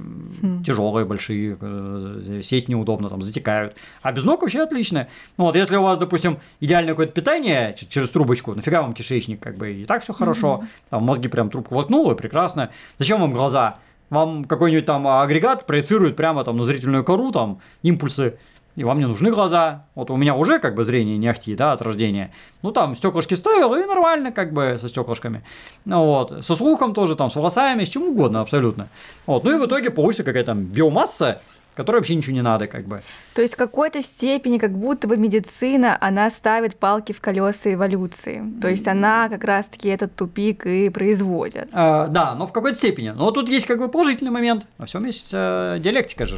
тяжелые, большие, э, сесть неудобно, там, затекают. А без ног вообще отлично. Ну вот, если у вас, допустим, идеальное какое-то питание через трубочку, нафига вам кишечник, как бы, и так все хорошо. Там мозги прям трубку воткнуло, прекрасно. Зачем вам глаза? Вам какой-нибудь там агрегат проецирует прямо там на зрительную кору, там, импульсы, и вам не нужны глаза. Вот у меня уже как бы зрение не ахти, да, от рождения. Ну там стеклышки вставил, и нормально как бы со стеклышками. Ну вот, со слухом тоже, там, с волосами, с чем угодно абсолютно. Вот, ну и в итоге получится какая-то там биомасса, которой вообще ничего не надо, как бы. То есть в какой-то степени как будто бы медицина, она ставит палки в колеса эволюции. То есть она как раз-таки этот тупик и производит. А, да, но в какой-то степени. Но тут есть как бы положительный момент. Во всем есть э, диалектика же.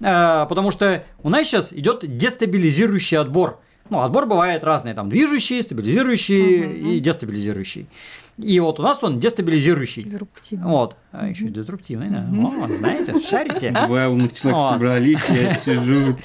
Э, потому что у нас сейчас идет дестабилизирующий отбор. Ну, отбор бывает разный, там движущий, стабилизирующий Мгм. и дестабилизирующий. И вот у нас он дестабилизирующий. Дизруптивно. Вот. А еще деструктивный, да. О, знаете, шарите. Два умных человека Вот. собрались, я сижу,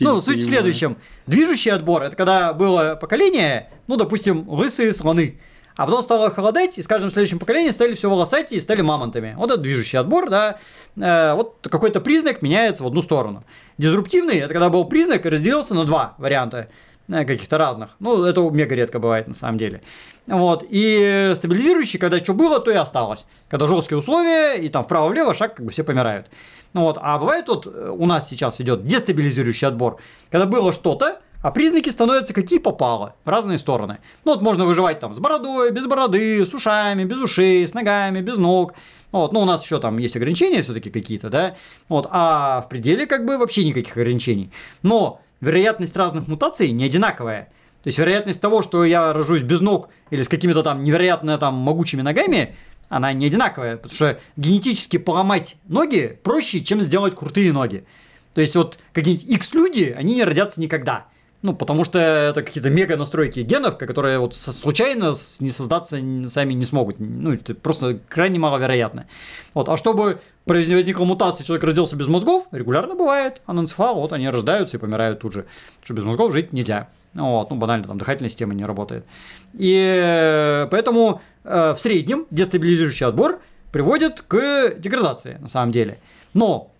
Ну, суть в следующем. Движущий отбор – это когда было поколение, ну, допустим, лысые слоны. А потом стало холодать, и с каждым следующим поколением стали все волосатее и стали мамонтами. Вот это движущий отбор, да. Э, вот какой-то признак меняется в одну сторону. Дизруптивный – это когда был признак и разделился на два варианта э, каких-то разных. Ну, это мега редко бывает на самом деле. Вот. И стабилизирующий, когда что было, то и осталось. Когда жесткие условия, и там вправо-влево шаг, как бы все помирают. Вот. А бывает вот э, у нас сейчас идет дестабилизирующий отбор, когда было что-то, а признаки становятся какие попало, в разные стороны. Ну вот можно выживать там с бородой, без бороды, с ушами, без ушей, с ногами, без ног. Вот, ну у нас еще там есть ограничения все-таки какие-то, да. Вот, а в пределе как бы вообще никаких ограничений. Но вероятность разных мутаций не одинаковая. То есть вероятность того, что я рожусь без ног или с какими-то там невероятно там могучими ногами, она не одинаковая, потому что генетически поломать ноги проще, чем сделать крутые ноги. То есть вот какие-нибудь X-люди, они не родятся никогда. Ну, потому что это какие-то мега настройки генов, которые вот случайно не создаться сами не смогут. Ну, это просто крайне маловероятно. Вот. А чтобы возникла мутация, человек родился без мозгов, регулярно бывает. Аненцефал, вот они рождаются и помирают тут же. Что без мозгов жить нельзя. Ну, Вот, ну, банально, там дыхательная система не работает. И э, поэтому э, в среднем дестабилизирующий отбор приводит к деградации, на самом деле. Но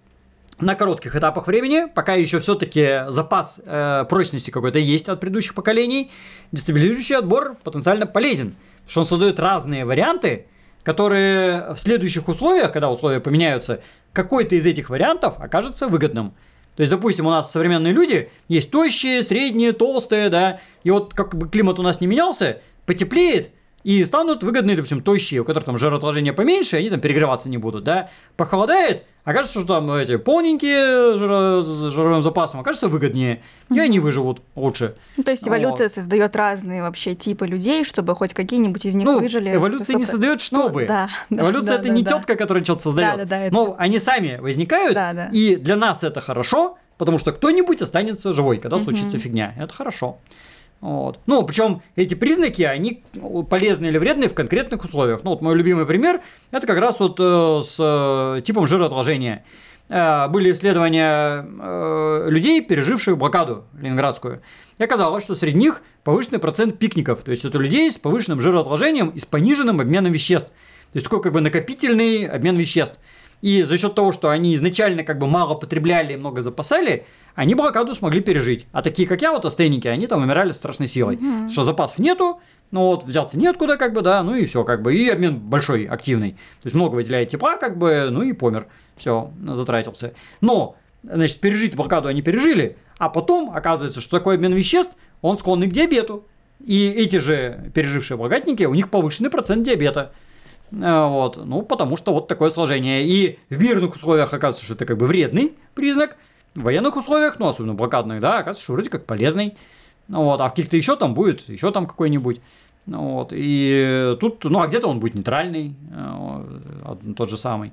на коротких этапах времени, пока еще все-таки запас э, прочности какой-то есть от предыдущих поколений, дестабилизирующий отбор потенциально полезен, потому что он создает разные варианты, которые в следующих условиях, когда условия поменяются, какой-то из этих вариантов окажется выгодным. То есть, допустим, у нас современные люди есть тощие, средние, толстые, да, и вот как бы климат у нас не менялся, потеплеет, и станут выгодные, допустим, тощие, у которых там жироотложение поменьше, они там перегреваться не будут, да. Похолодает, окажется, что там эти полненькие жиро- с жировым запасом окажется выгоднее, и они выживут лучше. Ну, то есть эволюция создает разные вообще типы людей, чтобы хоть какие-нибудь из них Ну, выжили. эволюция не создает, Ну, чтобы. да, да, Эволюция да, это да, не да. тетка, которая что-то создает. Да, да, да, это- Но они сами возникают, Да, да. и для нас это хорошо, потому что кто-нибудь останется живой, когда Мгм. случится фигня. Это хорошо. Вот. Ну, причем эти признаки, они полезны или вредны в конкретных условиях. Ну, вот мой любимый пример, это как раз вот э, с э, типом жироотложения. Э, были исследования э, людей, переживших блокаду ленинградскую. И оказалось, что среди них повышенный процент пикников. То есть это людей с повышенным жироотложением и с пониженным обменом веществ. То есть такой как бы накопительный обмен веществ. И за счет того, что они изначально как бы мало потребляли и много запасали, они блокаду смогли пережить. А такие, как я, вот астейники, они там умирали с страшной силой. Потому Что запасов нету, ну вот, взяться неоткуда, как бы, да, ну и все, как бы, и обмен большой, активный. То есть много выделяет тепла, как бы, ну и помер. Все, затратился. Но, значит, пережить блокаду они пережили, а потом оказывается, что такой обмен веществ, он склонный к диабету. И эти же пережившие благодатники, у них повышенный процент диабета. Э, Вот, ну, потому что вот такое сложение. И в мирных условиях оказывается, что это как бы вредный признак. В военных условиях, ну, особенно блокадных, да, оказывается, что вроде как полезный. Ну, вот, а в каких-то еще там будет, еще там какой-нибудь. Ну, вот, и тут, ну, а где-то он будет нейтральный, э, тот же самый.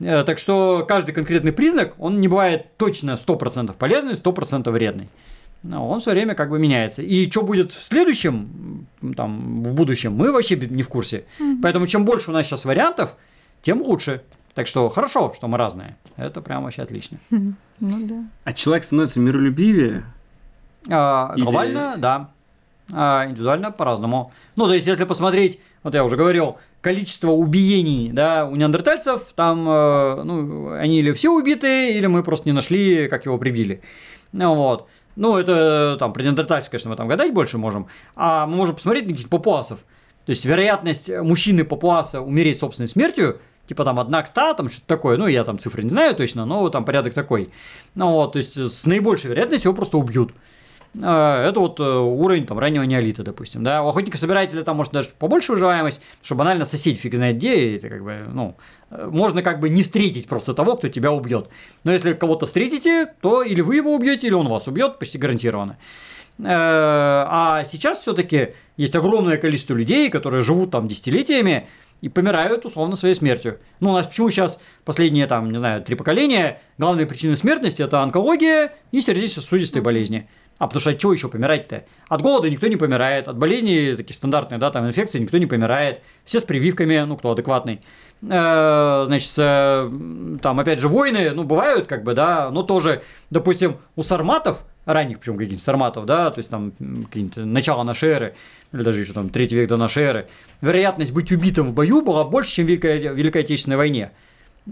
Э, Так что каждый конкретный признак, он не бывает точно 100% полезный, 100% вредный. Ну, он все время как бы меняется. И что будет в следующем, там, в будущем, мы вообще не в курсе. Поэтому чем больше у нас сейчас вариантов, тем лучше. Так что хорошо, что мы разные. Это прям вообще отлично. Ну да. А человек становится миролюбивее, А, Или- Глобально, да. А, индивидуально по-разному. Ну, то есть, если посмотреть, вот я уже говорил, количество убиений, да, у неандертальцев, там, э, ну, они или все убиты, или мы просто не нашли, как его прибили. Ну, вот. Ну, это там про неандертальцев, конечно, мы там гадать больше можем. А мы можем посмотреть на каких-то папуасов. То есть, вероятность мужчины папуаса умереть собственной смертью, типа там одна к ста, там что-то такое, ну, я там цифры не знаю точно, но там порядок такой. Ну, вот, то есть, с наибольшей вероятностью его просто убьют. Э, это вот э, уровень там раннего неолита, допустим, да. У охотника-собирателя там может даже побольше выживаемость, что банально сосед фиг знает где, это как бы, ну, э, можно как бы не встретить просто того, кто тебя убьет. Но если кого-то встретите, то или вы его убьете, или он вас убьет, почти гарантированно. А сейчас все-таки есть огромное количество людей, которые живут там десятилетиями, и помирают условно своей смертью. Ну, у нас почему сейчас последние, там, не знаю, три поколения, главные причины смертности – это онкология и сердечно-сосудистые болезни. А потому что от чего еще помирать-то? От голода никто не помирает, от болезней таких стандартных, да, там, инфекций никто не помирает. Все с прививками, ну, кто адекватный. Э, значит, там, опять же, войны, ну, бывают, как бы, да, но тоже, допустим, у сарматов, ранних, причем каких-нибудь сарматов, да, то есть там какие-нибудь начало нашей эры, или даже еще там третий век до нашей эры, вероятность быть убитым в бою была больше, чем в Великой, Великой Отечественной войне.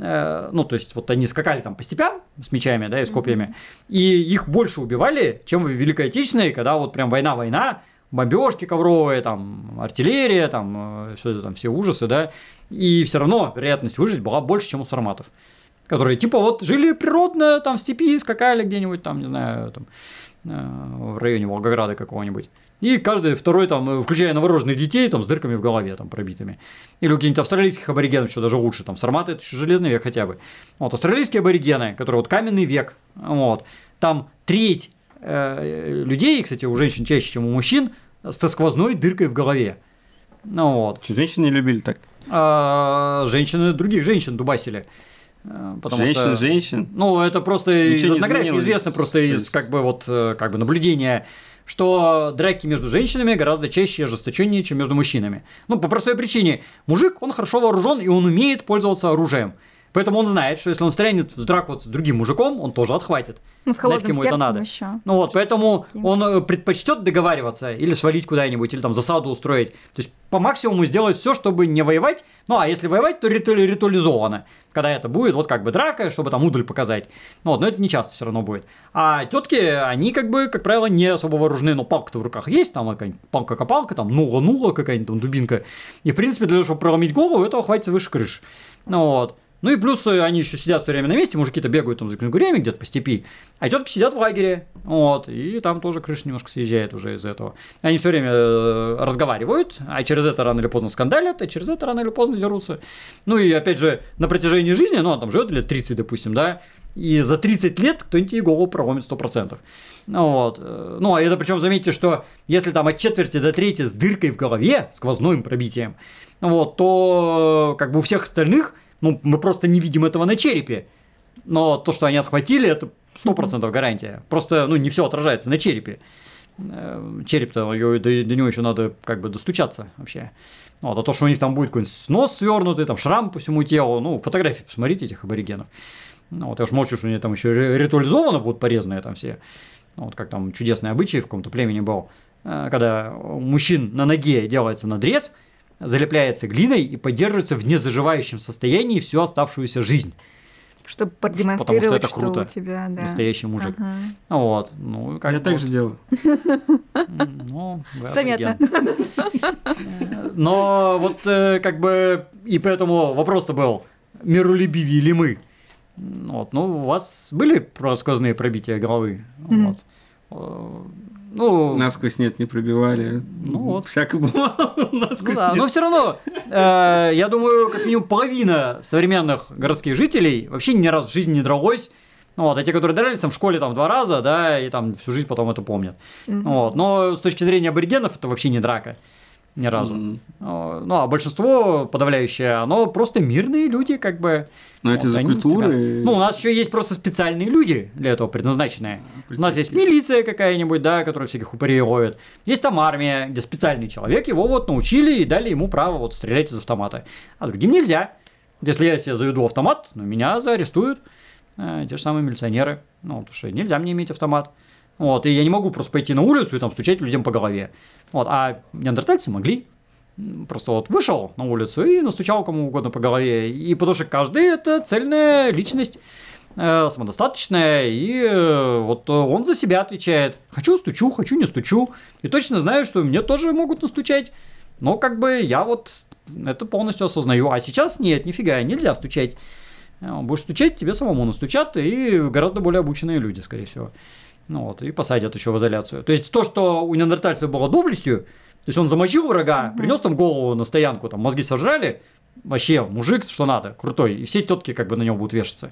Э, ну, то есть, вот они скакали там по степям с мечами, да, и с копьями, и их больше убивали, чем в Великой Отечественной, когда вот прям война-война, бомбежки ковровые, там, артиллерия, там, э, все это там, все ужасы, да, и все равно вероятность выжить была больше, чем у сарматов, которые, типа, вот жили природно, там, в степи, скакали где-нибудь, там, не знаю, там, в районе Волгограда какого-нибудь. И каждый второй, там, э, включая новорожденных детей, там, с дырками в голове, там, пробитыми. Или у каких-нибудь австралийских аборигенов, что даже лучше, там, сарматы, это железный век хотя бы. Вот, австралийские аборигены, которые вот каменный век, вот, там треть э, людей, кстати, у женщин чаще, чем у мужчин, со сквозной дыркой в голове. Ну вот. Что, женщины не любили так? А, женщины других женщин дубасили. Э, потому женщин, что, женщин. Ну, это просто Ничего из этнографии известно, просто из как бы вот э, как бы наблюдения что драки между женщинами гораздо чаще и ожесточеннее, чем между мужчинами. Ну, по простой причине. Мужик, он хорошо вооружен, и он умеет пользоваться оружием. Поэтому он знает, что если он стрянет в драку с другим мужиком, он тоже отхватит. Ну, с холодным ему это надо. Еще. Ну вот, поэтому он э, предпочтет договариваться или свалить куда-нибудь, или там засаду устроить. То есть по максимуму сделать все, чтобы не воевать. Ну а если воевать, то риту- ритуализованно. Когда это будет, вот как бы драка, чтобы там удаль показать. Ну вот, но это не часто все равно будет. А тетки, они как бы, как правило, не особо вооружены, но палка-то в руках есть, там какая-нибудь палка-копалка, там нула-нула какая-нибудь там дубинка. И в принципе для того, чтобы проломить голову, этого хватит выше крыши. Ну вот. Ну и плюс э, они еще сидят все время на месте, мужики-то бегают там за кенгурями где-то по степи, а тетки сидят в лагере, вот, и там тоже крыша немножко съезжает уже из этого. Они все время э, разговаривают, а через это рано или поздно скандалят, а через это рано или поздно дерутся. Ну и опять же, на протяжении жизни, ну, он там живет лет 30, допустим, да, и за 30 лет кто-нибудь ей голову проломит 100%. Ну, вот. Э, ну, а это причем заметьте, что если там от четверти до трети с дыркой в голове, сквозным пробитием, вот, то как бы у всех остальных – ну, мы просто не видим этого на черепе. Но то, что они отхватили, это 100% гарантия. Просто, ну, не все отражается на черепе. Э, череп-то, до, до него еще надо как бы достучаться вообще. Вот, а то, что у них там будет какой-нибудь нос свернутый, там шрам по всему телу, ну, фотографии посмотрите этих аборигенов. Ну, вот, я уж молчу, что они там еще ритуализованы будут порезанные там все. Ну, вот как там чудесный обычай в каком-то племени был, э, когда у мужчин на ноге делается надрез – залепляется глиной и поддерживается в незаживающем состоянии всю оставшуюся жизнь. Чтобы продемонстрировать, что, это круто. что у тебя, да. Настоящий мужик. Ага. Вот. Ну, как Я так же делаю. Ну, Заметно. Но вот э, как бы и поэтому вопрос-то был, миролюбивее ли мы? Вот, ну, у вас были сквозные пробития головы? Вот. Э, ну, насквозь нет, не пробивали. Ну вот. Всяко было насквозь ну, да, нет. Но все равно, э, я думаю, как минимум половина современных городских жителей вообще ни разу в жизни не дралось. Ну, вот, а те, которые дрались там в школе там два раза, да, и там всю жизнь потом это помнят. Mm-hmm. Вот, но с точки зрения аборигенов это вообще не драка ни разу. Mm-hmm. Ну, а большинство подавляющее, оно просто мирные люди, как бы. Но вот, это за культуры. Ну, у нас еще есть просто специальные люди для этого предназначенные. У нас есть милиция какая-нибудь, да, которая всяких упырей ловит. Есть там армия, где специальный человек, его вот научили и дали ему право вот стрелять из автомата. А другим нельзя. Если я себе заведу автомат, ну, меня заарестуют э, те же самые милиционеры. Ну, потому что нельзя мне иметь автомат. Вот, и я не могу просто пойти на улицу и там стучать людям по голове. Вот, а неандертальцы могли. Просто вот вышел на улицу и настучал кому угодно по голове. И потому что каждый это цельная личность, э, самодостаточная, и э, вот он за себя отвечает. Хочу стучу, хочу не стучу. И точно знаю, что мне тоже могут настучать. Но как бы я вот это полностью осознаю. А сейчас нет, нифига, нельзя стучать. Э, будешь стучать, тебе самому настучат, и гораздо более обученные люди, скорее всего. Ну вот, и посадят еще в изоляцию. То есть то, что у неандертальца было доблестью, то есть он замочил врага, принес там голову на стоянку, там мозги сожрали, вообще мужик, что надо, крутой, и все тетки как бы на него будут вешаться.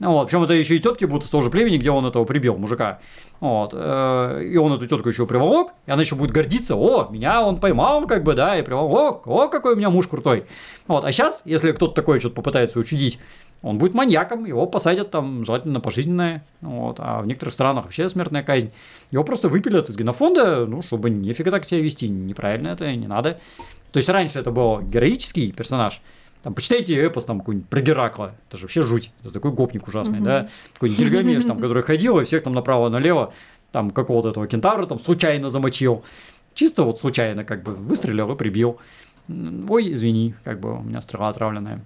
Ну Вот, причем это еще и тетки будут из того же племени, где он этого прибил, мужика. Вот. э, И он эту тетку еще приволок, и она еще будет гордиться, о, меня он поймал, как бы, да, и приволок, о, какой у меня муж крутой. Вот. А сейчас, если кто-то такое что-то попытается учудить, он будет маньяком, его посадят там желательно пожизненное, вот, а в некоторых странах вообще смертная казнь. Его просто выпилят из генофонда, ну, чтобы нифига так себя вести, неправильно это, не надо. То есть раньше это был героический персонаж, там, почитайте эпос там какой-нибудь про Геракла, это же вообще жуть, это такой гопник ужасный, да, какой-нибудь Гильгамеш, там, который ходил и всех там направо-налево, там, какого-то этого кентавра там случайно замочил, чисто вот случайно как бы выстрелил и прибил. Ой, извини, как бы у меня стрела отравленная.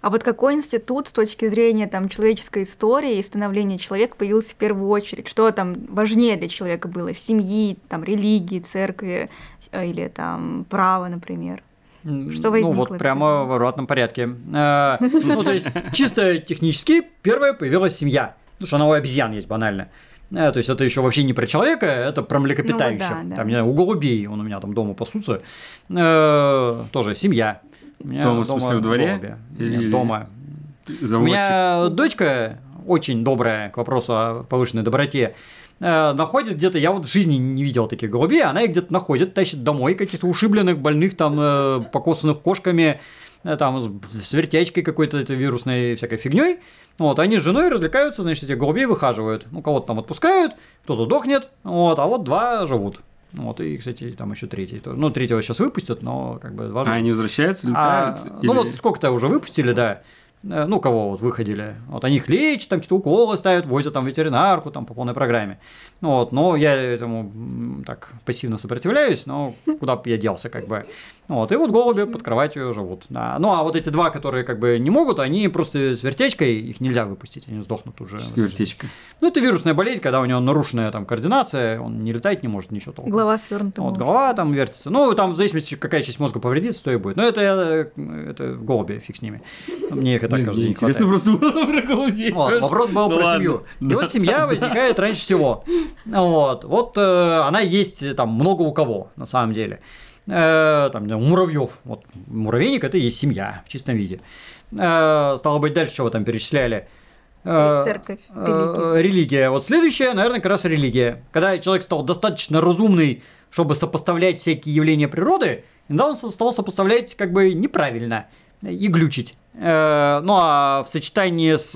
А вот какой институт с точки зрения там человеческой истории и становления человека появился в первую очередь? Что там важнее для человека было? Семьи, там, религии, церкви э, или там право, например? Что Ну, возникло вот прямо в обратном порядке. Э, Ну, то есть, чисто технически, первая появилась семья. Потому что она у обезьян есть банально. Э, То есть, это еще вообще не про человека, это про млекопитающих. Ну да, да. Там, не знаю, у голубей, он у меня там дома пасутся. Тоже семья. У меня Дома, в смысле, в дворе? голуби. Или- Нет, дома. У Заводчик. меня дочка очень добрая к вопросу о повышенной доброте. э, Находит где-то, я вот в жизни не видел таких голубей, она их где-то находит, тащит домой каких-то ушибленных, больных, там, э, покосанных кошками, э, там, с вертячкой какой-то вирусной всякой фигней. Вот, они с женой развлекаются, значит, этих голубей выхаживают. Ну, кого-то там отпускают, кто-то дохнет, вот, а вот два живут. Вот, и, кстати, там еще третий тоже. Ну, третьего сейчас выпустят, но как бы два А они возвращаются, А, летают? ну или- вот сколько-то уже выпустили, да. Э, Ну, кого вот выходили. Вот они их лечат, там какие-то уколы ставят, возят там ветеринарку там по полной программе. Ну вот, но я этому так пассивно сопротивляюсь, но куда бы я делся, как бы. Ну Вот, и вот голуби под кроватью живут. Да. Ну, а вот эти два, которые как бы не могут, они просто с вертечкой, их нельзя выпустить, они сдохнут уже. Что вертечка. Ну, это вирусная болезнь, когда у него нарушенная там координация, он не летать не может, ничего толком. Голова свернута. Вот мозг. голова там вертится. Ну, там в зависимости, какая часть мозга повредится, то и будет. Но это, это голуби, фиг с ними. Мне их и так каждый день Интересно просто было про голубей. Вот, вопрос был Ну про ладно. семью. И Да. вот семья возникает раньше всего. Вот, вот э, она есть там много у кого, на самом деле. Э, там, муравьев. Вот муравейник это и есть семья в чистом виде. Э, стало быть, дальше чего там перечисляли? Э, Церковь, э, религия. религия. Вот следующая, наверное, как раз религия. Когда человек стал достаточно разумный, чтобы сопоставлять всякие явления природы, иногда он стал сопоставлять как бы неправильно и глючить. Ну а в сочетании с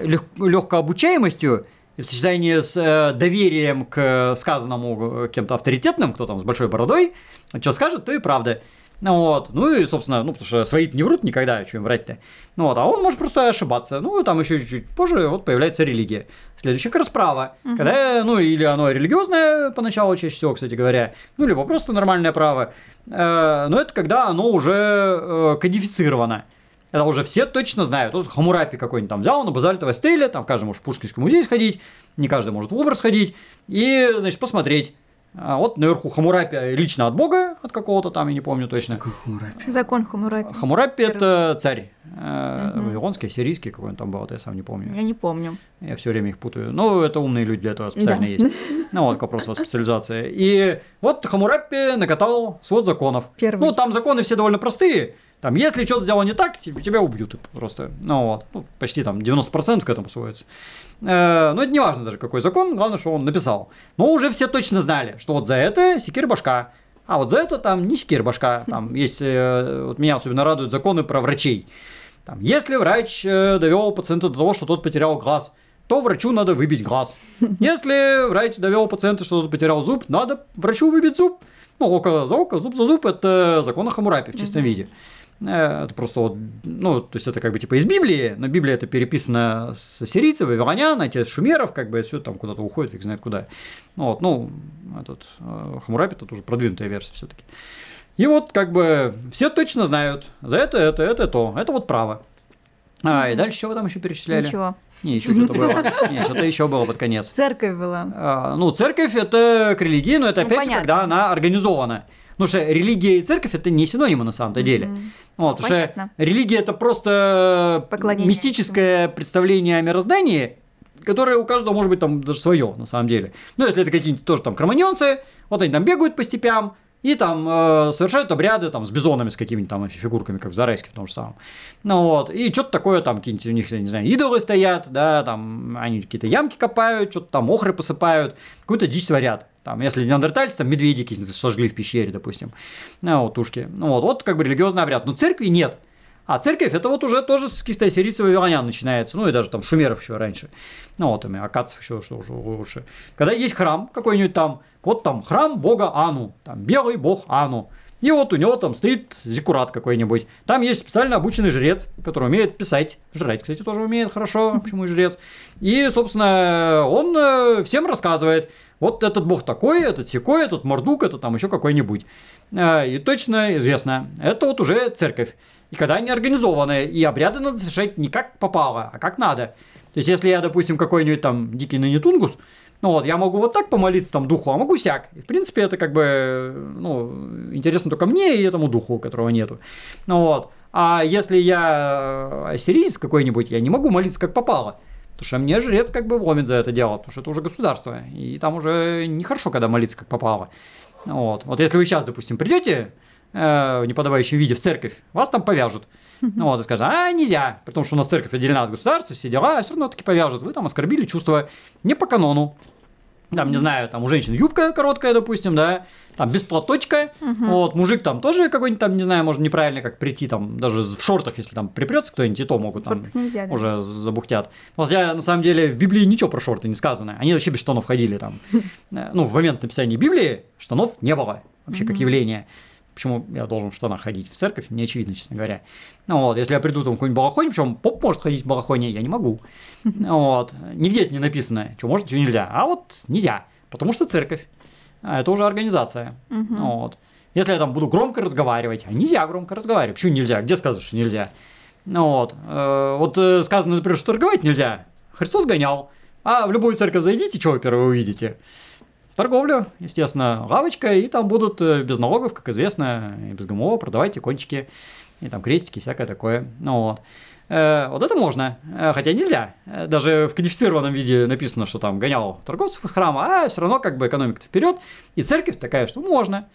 легкой обучаемостью и в сочетании с доверием к сказанному кем-то авторитетным, кто там с большой бородой, что скажет, то и правда. Ну вот, ну и, собственно, ну, потому что свои не врут никогда, что им врать-то. Ну вот, а он может просто ошибаться. Ну, там еще чуть-чуть позже вот появляется религия. Следующая как раз право. Когда, ну, или оно религиозное поначалу, чаще всего, кстати говоря, ну, либо просто нормальное право. Э, но это когда оно уже э, кодифицировано. Это уже все точно знают. Тут Хамурапи какой-нибудь там взял на базальтовой стеле, там каждый может в Пушкинский музей сходить, не каждый может в Лувр сходить, и, значит, посмотреть. А вот наверху Хамурапи лично от Бога, от какого-то там, я не помню точно. Какой Хамурапи? Закон Хамурапи. Хамурапи это царь. э. Вавилонский, сирийский, какой он там был, это я сам не помню. Я не помню. Я все время их путаю. Ну, это умные люди для этого специально Да. есть. Ну, вот к вопросу о специализации. И вот Хамурапи накатал свод законов. Первый. Ну, там законы все довольно простые. Там, если что-то сделал не так, тебя убьют просто. Ну, вот. Ну, почти там 90% к этому сводится. Э, Но это не важно даже, какой закон, главное, что он написал. Но уже все точно знали, что вот за это секир башка. А вот за это там не секир башка. Там есть, э, вот меня особенно радуют законы про врачей. Там, если врач э, довел пациента до того, что тот потерял глаз, то врачу надо выбить глаз. Если врач довел пациента, что тот потерял зуб, надо врачу выбить зуб. Ну, око за око, зуб за зуб – это закон о Хамурапи в чистом виде. Э, Это просто вот, ну, то есть это как бы типа из Библии, но Библия это переписана с сирийцев, вавилонян, эти с шумеров, как бы все там куда-то уходит, фиг знает куда. Ну вот, ну, этот э, Хамурапи это уже продвинутая версия все-таки. И вот как бы все точно знают, за это, это, это, то, это вот право. А, и дальше что вы там еще перечисляли? Ничего. Не, еще что-то было. Не, что-то еще было под конец. Церковь была. А, Ну, церковь это к религии, но это Ну, опять же, понятно. когда она организована. Потому что религия и церковь это не синонимы на самом-то деле. Мгм. Вот, Понятно. что религия это просто Поклонение мистическое представление о мироздании, которое у каждого может быть там даже свое, на самом деле. Ну, если это какие-нибудь тоже там кроманьонцы, вот они там бегают по степям, и там э, совершают обряды там с бизонами, с какими-то там фигурками, как в Зарайске в том же самом. Ну вот, и что-то такое там, какие-нибудь у них, я не знаю, идолы стоят, да, там они какие-то ямки копают, что-то там охры посыпают, какую-то дичь творят. Там, если неандертальцы, там медведики сожгли в пещере, допустим, ну, вот, тушки. Ну вот, вот как бы религиозный обряд. Но церкви нет. А церковь это вот уже тоже с каких-то ассирийцев и вавилонян начинается, ну и даже там шумеров еще раньше, ну вот там и акадцев еще что уже лучше. Когда есть храм какой-нибудь там, вот там храм бога Ану, там белый бог Ану, и вот у него там стоит зиккурат какой-нибудь. Там есть специально обученный жрец, который умеет писать. Жрать, кстати, тоже умеет хорошо, почему и жрец. И, собственно, он э, всем рассказывает, вот этот бог такой, этот секой, этот мордук, это там еще какой-нибудь. Э, и точно известно, это вот уже церковь. И когда они организованы, и обряды надо совершать не как попало, а как надо. То есть, если я, допустим, какой-нибудь там дикий нанитунгус, ну вот, я могу вот так помолиться там духу, а могу сяк. И, в принципе, это как бы, ну, интересно только мне и этому духу, которого нету. Ну вот. А если я ассирийец какой-нибудь, я не могу молиться как попало. Потому что мне жрец как бы вломит за это дело, потому что это уже государство. И там уже нехорошо, когда молиться как попало. Вот. Вот если вы сейчас, допустим, придете э, в неподобающем виде в церковь, вас там повяжут. Ну вот, и скажут, а, нельзя, потому что у нас церковь отделена от государства, все дела, все равно таки повяжут. Вы там оскорбили чувства не по канону. Там, не знаю, там у женщин юбка короткая, допустим, да, там без платочка, угу. вот, мужик там тоже какой-нибудь там, не знаю, может неправильно как прийти, там, даже в шортах, если там припрется кто-нибудь, и то могут там нельзя, да. уже забухтят. Вот я, на самом деле, в Библии ничего про шорты не сказано, они вообще без штанов ходили там. Ну, в момент написания Библии штанов не было вообще как явление. Почему я должен в штанах ходить в церковь, не очевидно, честно говоря. Ну вот, если я приду там в какой-нибудь балахоне, причем поп может ходить в балахоне, я не могу. Вот, нигде это не написано, что можно, что нельзя. А вот нельзя, потому что церковь. А это уже организация. Вот. Если я там буду громко разговаривать, а нельзя громко разговаривать. Почему нельзя? Где сказано, что нельзя? Ну вот. Э, вот э, сказано, например, что торговать нельзя. Христос гонял. А в любую церковь зайдите, что вы первое увидите? Торговлю, естественно, лавочка, и там будут э, без налогов, как известно, и без ГМО продавайте кончики, и там крестики, всякое такое. Ну вот. Э, вот это можно, э, хотя нельзя. Даже в кодифицированном виде написано, что там гонял торговцев из храма, а все равно как бы экономика вперед, и церковь такая, что можно.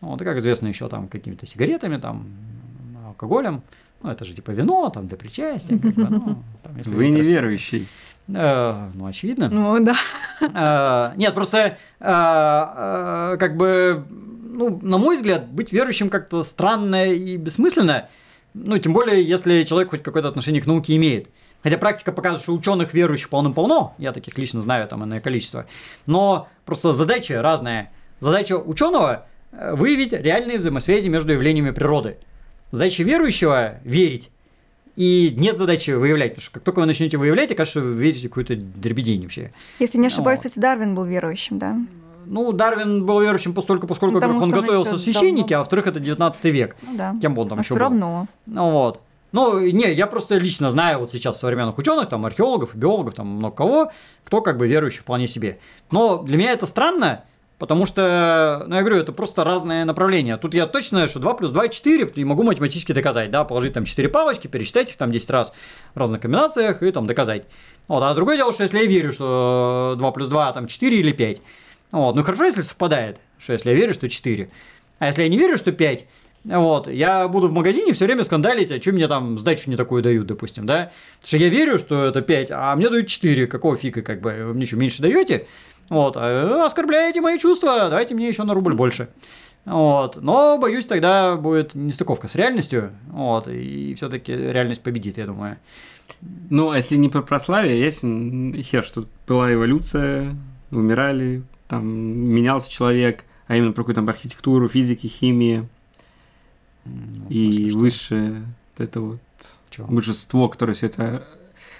Вот, и как известно, еще там какими-то сигаретами, там, алкоголем. Ну, это же типа вино, там, для причастия. Как бы, ну, там, Вы неверующий. Э, ну, очевидно. Ну, да. Э, нет, просто э, как бы, ну, на мой взгляд, быть верующим как-то странно и бессмысленно. Ну, тем более, если человек хоть какое-то отношение к науке имеет. Хотя практика показывает, что ученых верующих полным-полно, я таких лично знаю, там иное количество. Но просто задача разная. Задача ученого выявить реальные взаимосвязи между явлениями природы. Задача верующего – верить и нет задачи выявлять, потому что как только вы начнете выявлять, окажется, что вы видите какую-то дребедень вообще. Если не ошибаюсь, вот. кстати, Дарвин был верующим, да? Ну, Дарвин был верующим постольку, поскольку ну, Потому он готовился в священники, давно... а во-вторых, это 19 век. Ну, да. Кем бы он там а еще все равно. Ну, вот. Ну, не, я просто лично знаю вот сейчас современных ученых, там, археологов, биологов, там, много кого, кто как бы верующий вполне себе. Но для меня это странно, Потому что, ну, я говорю, это просто разные направления. Тут я точно знаю, что 2 плюс 2 – 4, и могу математически доказать, да, положить там 4 палочки, пересчитать их там 10 раз в разных комбинациях и там доказать. Вот, а другое дело, что если я верю, что 2 плюс 2 там 4 или 5, вот, ну хорошо, если совпадает, что если я верю, что 4. А если я не верю, что 5, вот, я буду в магазине все время скандалить, а что мне там сдачу не такую дают, допустим, да? Потому что я верю, что это 5, а мне дают 4, какого фига, как бы, вы мне что, меньше даете? Вот, а, оскорбляете мои чувства, давайте мне еще на рубль больше. Вот. Но, боюсь, тогда будет нестыковка с реальностью. Вот. И все-таки реальность победит, я думаю. Ну, а если не про прославие, есть хер, что была эволюция, умирали, там менялся человек, а именно про какую-то архитектуру, физики, химии. Ну, и высшее вот это вот Чего? божество, которое все это,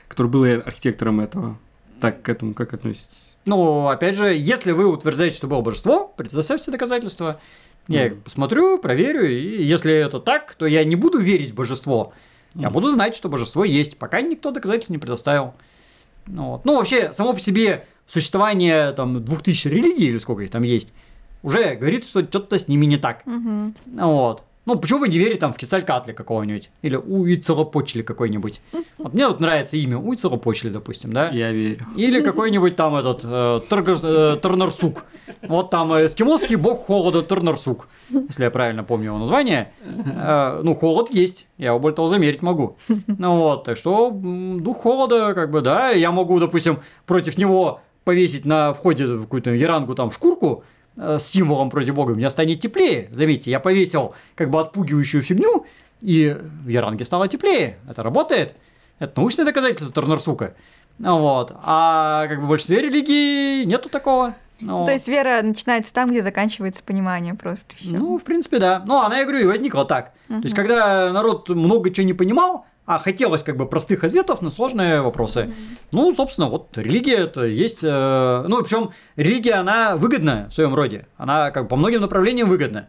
которое было архитектором этого. Так к этому как относитесь? Ну, опять же, если вы утверждаете, что было божество, предоставьте доказательства. Я их посмотрю, проверю, и если это так, то я не буду верить в божество. Я буду знать, что божество есть, пока никто доказательств не предоставил. Ну, вот. ну вообще, само по себе существование там двух тысяч религий или сколько их там есть, уже говорит, что что-то с ними не так. Угу. Вот. Ну, почему бы не верить там в Кицалькатли какого-нибудь? Или Уицелопочли какой-нибудь. Вот мне вот нравится имя Уицелопочли, допустим, да? Я верю. Или какой-нибудь там этот э, Тарга- э, Тарнарсук. Вот там э, эскимосский бог холода Тарнарсук, если я правильно помню его название. Э, ну, холод есть, я его более того замерить могу. Ну вот, так что дух холода, как бы, да, я могу, допустим, против него повесить на входе в какую-то ярангу там шкурку, э, с символом против бога, мне станет теплее. Заметьте, я повесил как бы отпугивающую фигню, и в Яранге стало теплее. Это работает. Это научное доказательство Тарнарсука. Ну Вот. А как бы в большинстве религий нету такого. Ну, То есть вера начинается там, где заканчивается понимание просто все. ну, в принципе, да. Ну, она, я говорю, и возникла так. То есть, когда народ много чего не понимал, а хотелось как бы простых ответов на сложные вопросы. Ну, собственно, вот религия это есть... э, ну, причем религия, она выгодна в своем роде. Она как бы по многим направлениям выгодна.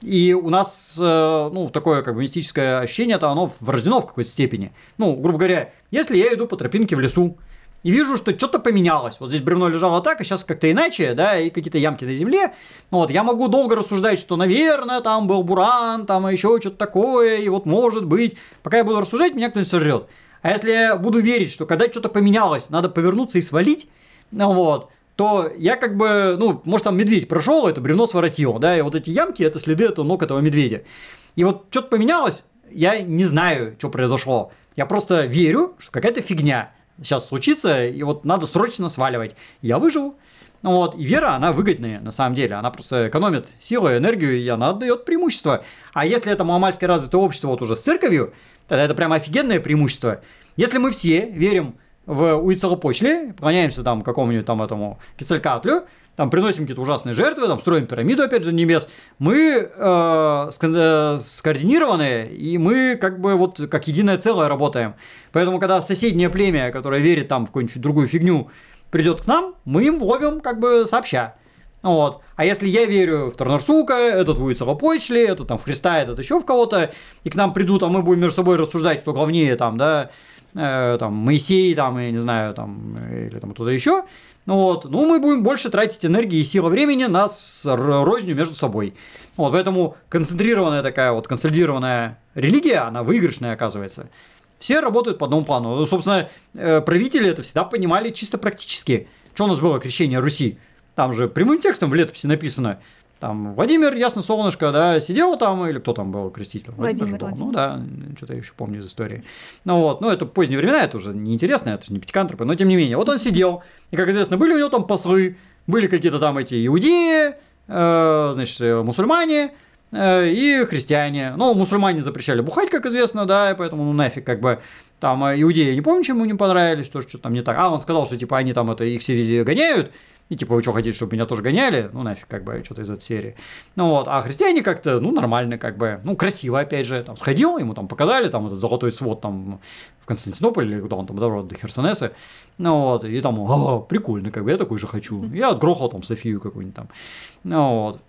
И у нас, э, ну, такое как бы мистическое ощущение, то оно врождено в какой-то степени. Ну, грубо говоря, если я иду по тропинке в лесу, и вижу, что что-то поменялось. Вот здесь бревно лежало так, а сейчас как-то иначе, да, и какие-то ямки на земле. Вот, я могу долго рассуждать, что, наверное, там был буран, там еще что-то такое, и вот может быть. Пока я буду рассуждать, меня кто-нибудь сожрет. А если я буду верить, что когда что-то поменялось, надо повернуться и свалить, ну вот, то я как бы, ну, может, там медведь прошел, это бревно своротило, да, и вот эти ямки, это следы этого ног этого медведя. И вот что-то поменялось, я не знаю, что произошло. Я просто верю, что какая-то фигня сейчас случится, и вот надо срочно сваливать. Я выживу. Ну Вот, и вера, она выгодная, на самом деле. Она просто экономит силы, энергию, и она дает преимущество. А если это маломальски развитое общество вот уже с церковью, тогда это прям офигенное преимущество. Если мы все верим в Уицелопочле, поклоняемся там какому-нибудь там этому Кецалькатлю, там приносим какие-то ужасные жертвы, там строим пирамиду, опять же, небес, мы э, э, скоординированы, и мы как бы вот как единое целое работаем. Поэтому, когда соседнее племя, которое верит там в какую-нибудь другую фигню, придет к нам, мы им ловим как бы сообща. Вот. А если я верю в Тарнарсука, этот в Уицелопочли, этот там в Христа, этот еще в кого-то, и к нам придут, а мы будем между собой рассуждать, кто главнее там, да, э, там, Моисей, там, я не знаю, там, или там кто-то еще, ну вот, ну мы будем больше тратить энергии и силы времени на с- р- розню между собой. Вот, поэтому концентрированная такая вот консолидированная религия, она выигрышная оказывается. Все работают по одному плану. Ну, Собственно, э, правители это всегда понимали чисто практически. Что у нас было крещение Руси? Там же прямым текстом в летописи написано. Там Владимир, ясно, солнышко, да, сидел там, или кто там был креститель? Владимир, же был. Владимир. Ну да, что-то я еще помню из истории. Ну вот, ну это поздние времена, это уже неинтересно, это же не пятикантропы, но тем не менее. Вот он сидел, и, как известно, были у него там послы, были какие-то там эти иудеи, э, значит, э, мусульмане, э, и христиане. Ну, мусульмане запрещали бухать, как известно, да, и поэтому, ну, нафиг, как бы, там, э, иудеи, не помню, чему не понравились, то, что там не так. А, он сказал, что, типа, они там это, их все везде гоняют, и типа, вы что хотите, чтобы меня тоже гоняли? Ну, нафиг, как бы, что-то из этой серии. Ну вот, а христиане как-то, ну, нормально, как бы, ну, красиво, опять же, там, сходил, ему там показали, там, этот золотой свод, там, в Константинополе, или куда он там добрался, до Херсонеса, ну вот, и там, о, прикольно, как бы, я такой же хочу. Я отгрохал там Софию какую-нибудь там. Ну вот.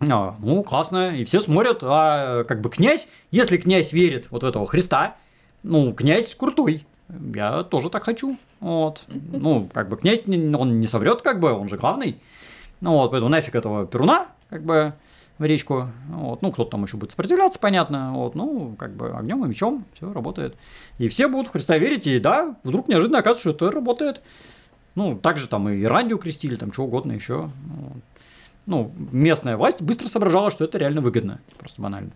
А, Ну, классно, и все смотрят, а как бы князь, если князь верит вот в этого Христа, ну, князь крутой, я тоже так хочу, вот, ну, как бы князь, он не соврет, как бы, он же главный, ну, вот, поэтому нафиг этого Перуна, как бы, в речку, вот, ну, кто-то там еще будет сопротивляться, понятно, вот, ну, как бы огнем и мечом все работает, и все будут в Христа верить, и да, вдруг неожиданно оказывается, что это работает, ну, также там и Ирандию крестили, там что угодно еще, вот. Ну, местная власть быстро соображала, что это реально выгодно. Просто банально.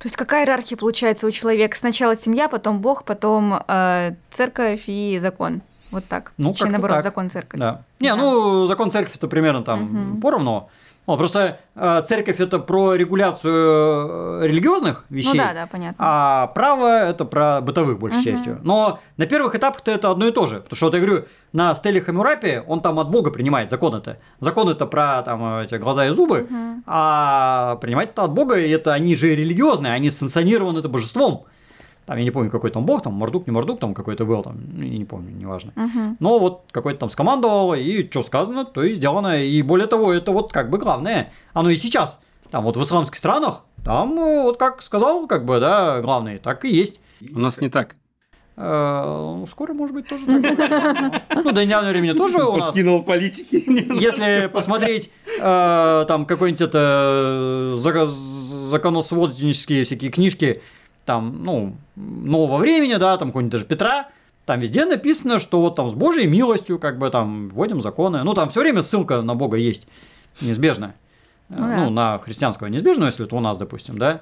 То есть какая иерархия получается у человека? Сначала семья, потом Бог, потом э, церковь и закон. Вот так. Ну, Точнее, наоборот, так. закон церковь. Да. Не, Да. ну, закон церкви это примерно там Мгм. поровну. Ну, просто э, церковь это про регуляцию э, религиозных вещей. Ну да, да, понятно. А право это про бытовых большей Мгм. частью. Но на первых этапах-то это одно и то же. Потому что вот я говорю, на стеле Хамурапи он там от Бога принимает закон это. Закон это про там эти глаза и зубы, Мгм. а принимать это от Бога, и это они же религиозные, они санкционированы это божеством. Там, я не помню, какой там бог, там, Мордук, не Мордук, там какой-то был, там, ну, я не помню, неважно. Мгм. Но вот какой-то там скомандовал, и что сказано, то и сделано. И более того, это вот как бы главное. Оно и сейчас. Там вот в исламских странах, там э, вот как сказал, как бы, да, главное, так и есть. У нас не так. Э, ну, Скоро, может быть, тоже так. Ну, до недавнего времени тоже у нас. Подкинул политики. Если посмотреть э, там какой-нибудь это за- законосводнические всякие книжки, там, ну, нового времени, да, там какой-нибудь даже Петра, там везде написано, что вот там с Божьей милостью, как бы там вводим законы. Ну, там все время ссылка на Бога есть, неизбежно. Ну Ну, да. на христианского неизбежно, если это у нас, допустим, да.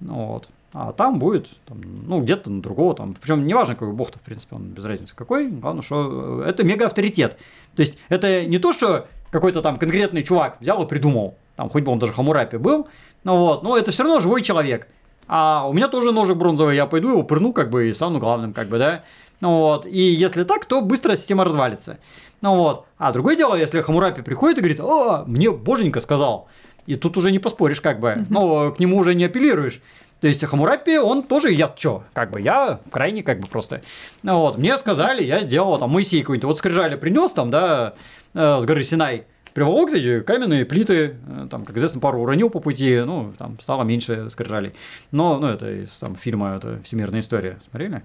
Ну, вот. А там будет, там, ну, где-то на другого, там, причем неважно, какой бог-то, в принципе, он без разницы какой, главное, что э, это мега авторитет. То есть, это не то, что какой-то там конкретный чувак взял и придумал, там, хоть бы он даже Хамурапи был, ну вот, но это все равно живой человек. А у меня тоже ножик бронзовый, я пойду его прыгну, как бы, и стану главным, как бы, да. Ну вот, и если так, то быстро система развалится. Ну вот, а другое дело, если Хамурапи приходит и говорит, о, мне боженька сказал, и тут уже не поспоришь, как бы, ну, к нему уже не апеллируешь. То есть Хамурапи, он тоже, я чё, как бы, я крайне как бы просто. Ну вот, мне сказали, я сделал, там, Моисей какой-нибудь, вот скрижали принес там, да, э, с горы Синай, приволок эти каменные плиты, э, там, как известно, пару уронил по пути, ну, там, стало меньше скрижалей. Но, ну, это из там, фильма это «Всемирная история». Смотрели?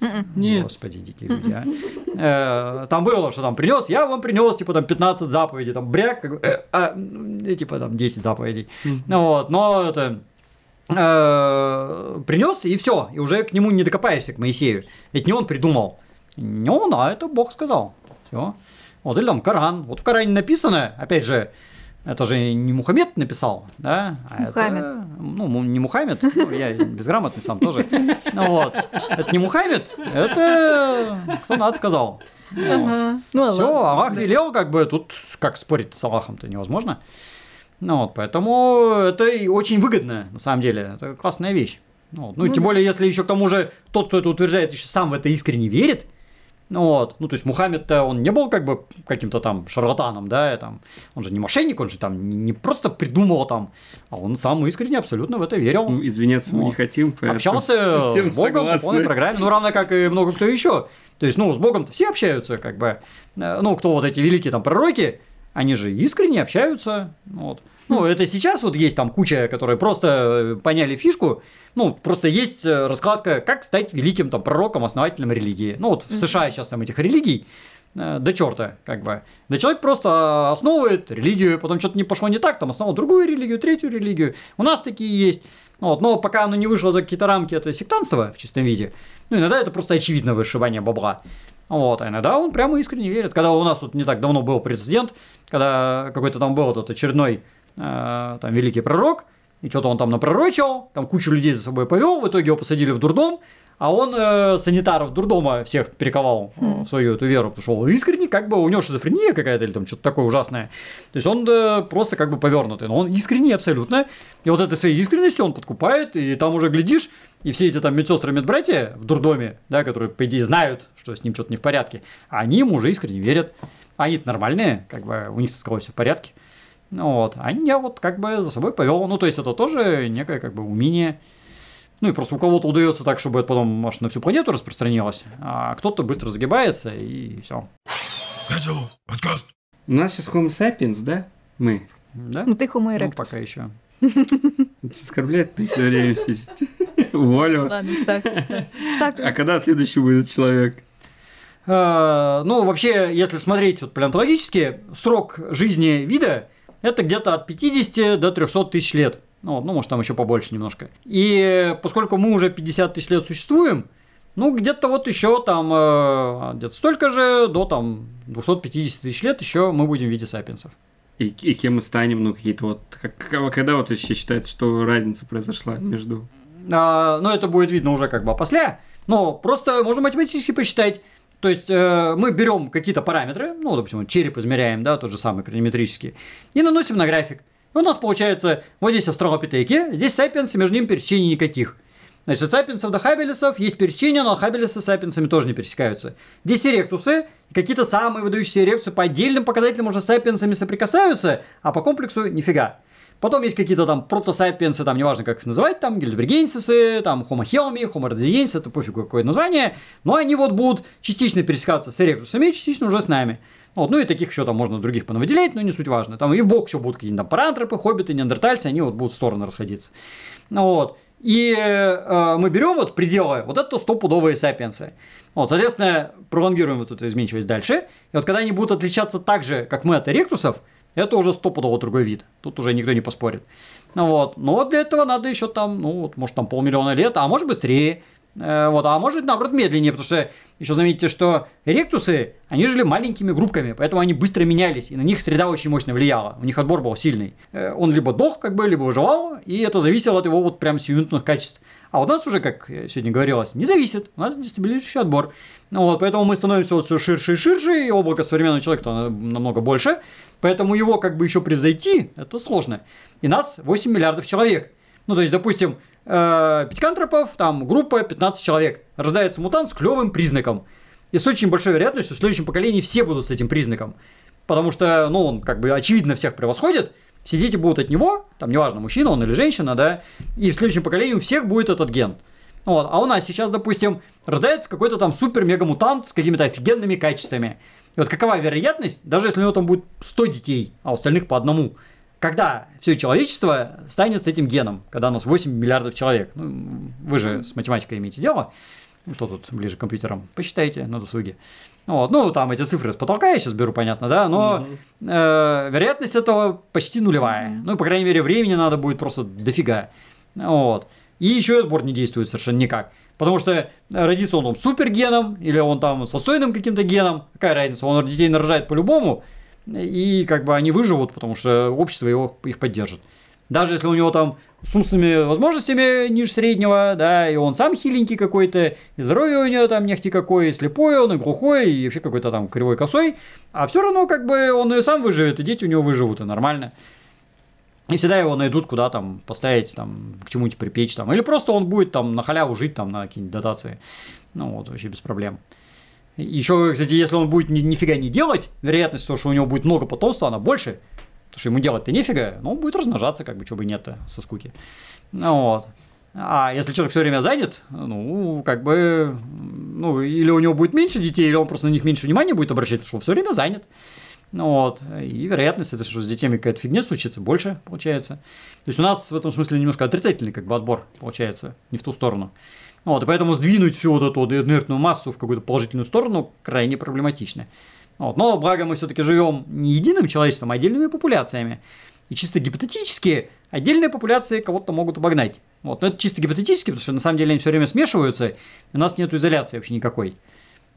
Мгм. Нет. Господи, дикие люди, а. Э, Там было, что там принес, я вам принес, типа, там 15 заповедей, там бряк, как бы, э, а, типа, там 10 заповедей. Ну вот, но это принес, и все, и уже к нему не докопаешься, к Моисею. Ведь не он придумал. Не он, а это Бог сказал. Все. Вот, или там Коран. Вот в Коране написано, опять же, это же не Мухаммед написал, да? А Мухаммед. Это, ну, не Мухаммед, ну, я безграмотный сам тоже. Ну вот. Это не Мухаммед, это кто надо сказал. Ага. Ну, Все. Аллах велел, как бы тут как спорить с Аллахом-то невозможно. Ну вот, поэтому это и очень выгодно, на самом деле. Это классная вещь. Ну, вот. ну, Ну тем да. более, если еще к тому же тот, кто это утверждает, еще сам в это искренне верит. Ну вот, ну то есть Мухаммед-то он не был как бы каким-то там шарлатаном, да, и там, он же не мошенник, он же там не просто придумал там, а он сам искренне абсолютно в это верил. Ну, извиняться мы не Вот. хотим, поэтому Общался с Богом по согласны. полной программе, ну, равно как и много кто еще. То есть, ну, с Богом-то все общаются, как бы. Э, Ну, кто вот эти великие там пророки, они же искренне общаются. Вот. Ну, это сейчас вот есть там куча, которые просто э, поняли фишку. Ну, просто есть э, раскладка, как стать великим там пророком, основателем религии. Ну, вот в США сейчас там этих религий э, до черта, как бы. Да человек просто основывает религию, потом что-то не пошло не так, там основал другую религию, третью религию. У нас такие есть. Вот, но пока оно не вышло за какие-то рамки, это сектантство в чистом виде. Ну, иногда это просто очевидно вышибание бабла. Вот, а иногда он прямо искренне верит. Когда у нас тут не так давно был прецедент, когда какой-то там был этот очередной э, там великий пророк, и что-то он там напророчил, там кучу людей за собой повел, в итоге его посадили в дурдом, а он э, санитаров дурдома всех перековал э, в свою эту веру, потому что он искренне, как бы у него шизофрения какая-то или там что-то такое ужасное. То есть он э, просто как бы повернутый, но он искренний абсолютно. И вот этой своей искренностью он подкупает, и там уже глядишь, и все эти там медсестры, медбратья в дурдоме, да, которые, по идее, знают, что с ним что-то не в порядке, они ему уже искренне верят. Они-то нормальные, как бы у них с головой все в порядке. Ну вот, а я вот как бы за собой повел. Ну, то есть это тоже некое как бы умение. Ну и просто у кого-то удается так, чтобы это потом аж на всю планету распространилось, а кто-то быстро загибается и все. У нас сейчас Homo sapiens, да? Мы. Да? Ну, ты Homo Ну, erectus. пока еще. Оскорбляет все время все Уволю. Ладно, сапиенс. А когда следующий будет человек? Э, Ну, вообще, если смотреть вот палеонтологически, срок жизни вида это где-то от 50 до 300 тысяч лет. Ну, ну, может, там еще побольше немножко. И поскольку мы уже 50 тысяч лет существуем, ну, где-то вот еще там, э, где-то столько же, до там 250 тысяч лет еще мы будем в виде сапиенсов. И, и кем мы станем, ну, какие-то вот... как- когда вот вообще считается, что разница произошла между... А, но это будет видно уже как бы после. Но просто можно математически посчитать. То есть э, мы берем какие-то параметры, ну, допустим, череп измеряем, да, тот же самый краниметрический, и наносим на график. И у нас получается вот здесь австралопитеки, здесь сапиенсы, между ними пересечений никаких. Значит, сапиенсов до хабелесов есть пересечения, но хабелесы с сапиенсами тоже не пересекаются. Здесь эректусы, какие-то самые выдающиеся эректусы по отдельным показателям уже с сапиенсами соприкасаются, а по комплексу нифига. Потом есть какие-то там протосапиенсы, там неважно как их называть, там гильдебергенсисы, там homo rhodesiensis, это пофигу какое название, но они вот будут частично пересекаться с эректусами, частично уже с нами. Вот, ну и таких еще там можно других понавыделять, но не суть важно. Там и в бок еще будут какие-то там парантропы, хоббиты, неандертальцы, они вот будут в стороны расходиться. Ну вот. И э, мы берем вот пределы, вот это стопудовые сапиенсы. Вот, соответственно, пролонгируем вот эту изменчивость дальше. И вот когда они будут отличаться так же, как мы от эректусов, Это уже стопудово другой вид. Тут уже никто не поспорит. Ну вот. Но для этого надо еще там, ну вот, может там полмиллиона лет, а может быстрее. Э, вот, а может, наоборот, медленнее, потому что еще заметьте, что ректусы, они жили маленькими группками, поэтому они быстро менялись, и на них среда очень мощно влияла. У них отбор был сильный. Э, он либо дох, как бы, либо выживал, и это зависело от его вот прям сиюминутных качеств. А у нас уже, как сегодня говорилось, не зависит. У нас дестабилизирующий отбор. Ну вот, поэтому мы становимся вот все ширше и ширше, и облако современного человека намного больше. Поэтому его как бы еще превзойти, это сложно. И нас 8 миллиардов человек. Ну, то есть, допустим, э, пятикантропов, там группа 15 человек. Рождается мутант с клевым признаком. И с очень большой вероятностью в следующем поколении все будут с этим признаком. Потому что, ну, он как бы очевидно всех превосходит. Все дети будут от него, там неважно, мужчина он или женщина, да, и в следующем поколении у всех будет этот ген. Вот. А у нас сейчас, допустим, рождается какой-то там супер-мега-мутант с какими-то офигенными качествами. И вот какова вероятность, даже если у него там будет 100 детей, а у остальных по одному, когда все человечество станет с этим геном, когда у нас 8 миллиардов человек. Ну, вы же с математикой имеете дело, кто тут ближе к компьютерам, посчитайте на досуге. Вот, ну, там эти цифры с потолка я сейчас беру, понятно, да, но э, вероятность этого почти нулевая. Ну, по крайней мере, времени надо будет просто дофига. Вот. И еще отбор не действует совершенно никак. Потому что родится он там супергеном, или он там с отстойным каким-то геном, какая разница, он детей нарожает по-любому, и как бы они выживут, потому что общество его, их поддержит. Даже если у него там с умственными возможностями ниже среднего, да, и он сам хиленький какой-то, и здоровье у него там нехти какой, и слепой он, и глухой, и вообще какой-то там кривой косой, а все равно как бы он и сам выживет, и дети у него выживут, и нормально. И всегда его найдут, куда там поставить, там, к чему-нибудь припечь, там. Или просто он будет там на халяву жить, там, на какие-нибудь дотации. Ну, вот, вообще без проблем. Еще, кстати, если он будет ни, нифига не делать, вероятность того, что у него будет много потомства, она больше. Потому что ему делать-то нифига, но он будет размножаться, как бы, чего бы нет-то, со скуки. Ну, вот. А если человек все время занят, ну, как бы, ну, или у него будет меньше детей, или он просто на них меньше внимания будет обращать, потому что он все время занят. Ну, вот. И вероятность, это что с детьми какая-то фигня случится, больше получается. То есть у нас в этом смысле немножко отрицательный как бы отбор получается, не в ту сторону. Вот, и поэтому сдвинуть всю вот эту вот инертную массу в какую-то положительную сторону крайне проблематично. Вот. Но благо мы все-таки живем не единым человечеством, а отдельными популяциями. И чисто гипотетически отдельные популяции кого-то могут обогнать. Вот. Но это чисто гипотетически, потому что на самом деле они все время смешиваются, и у нас нет изоляции вообще никакой.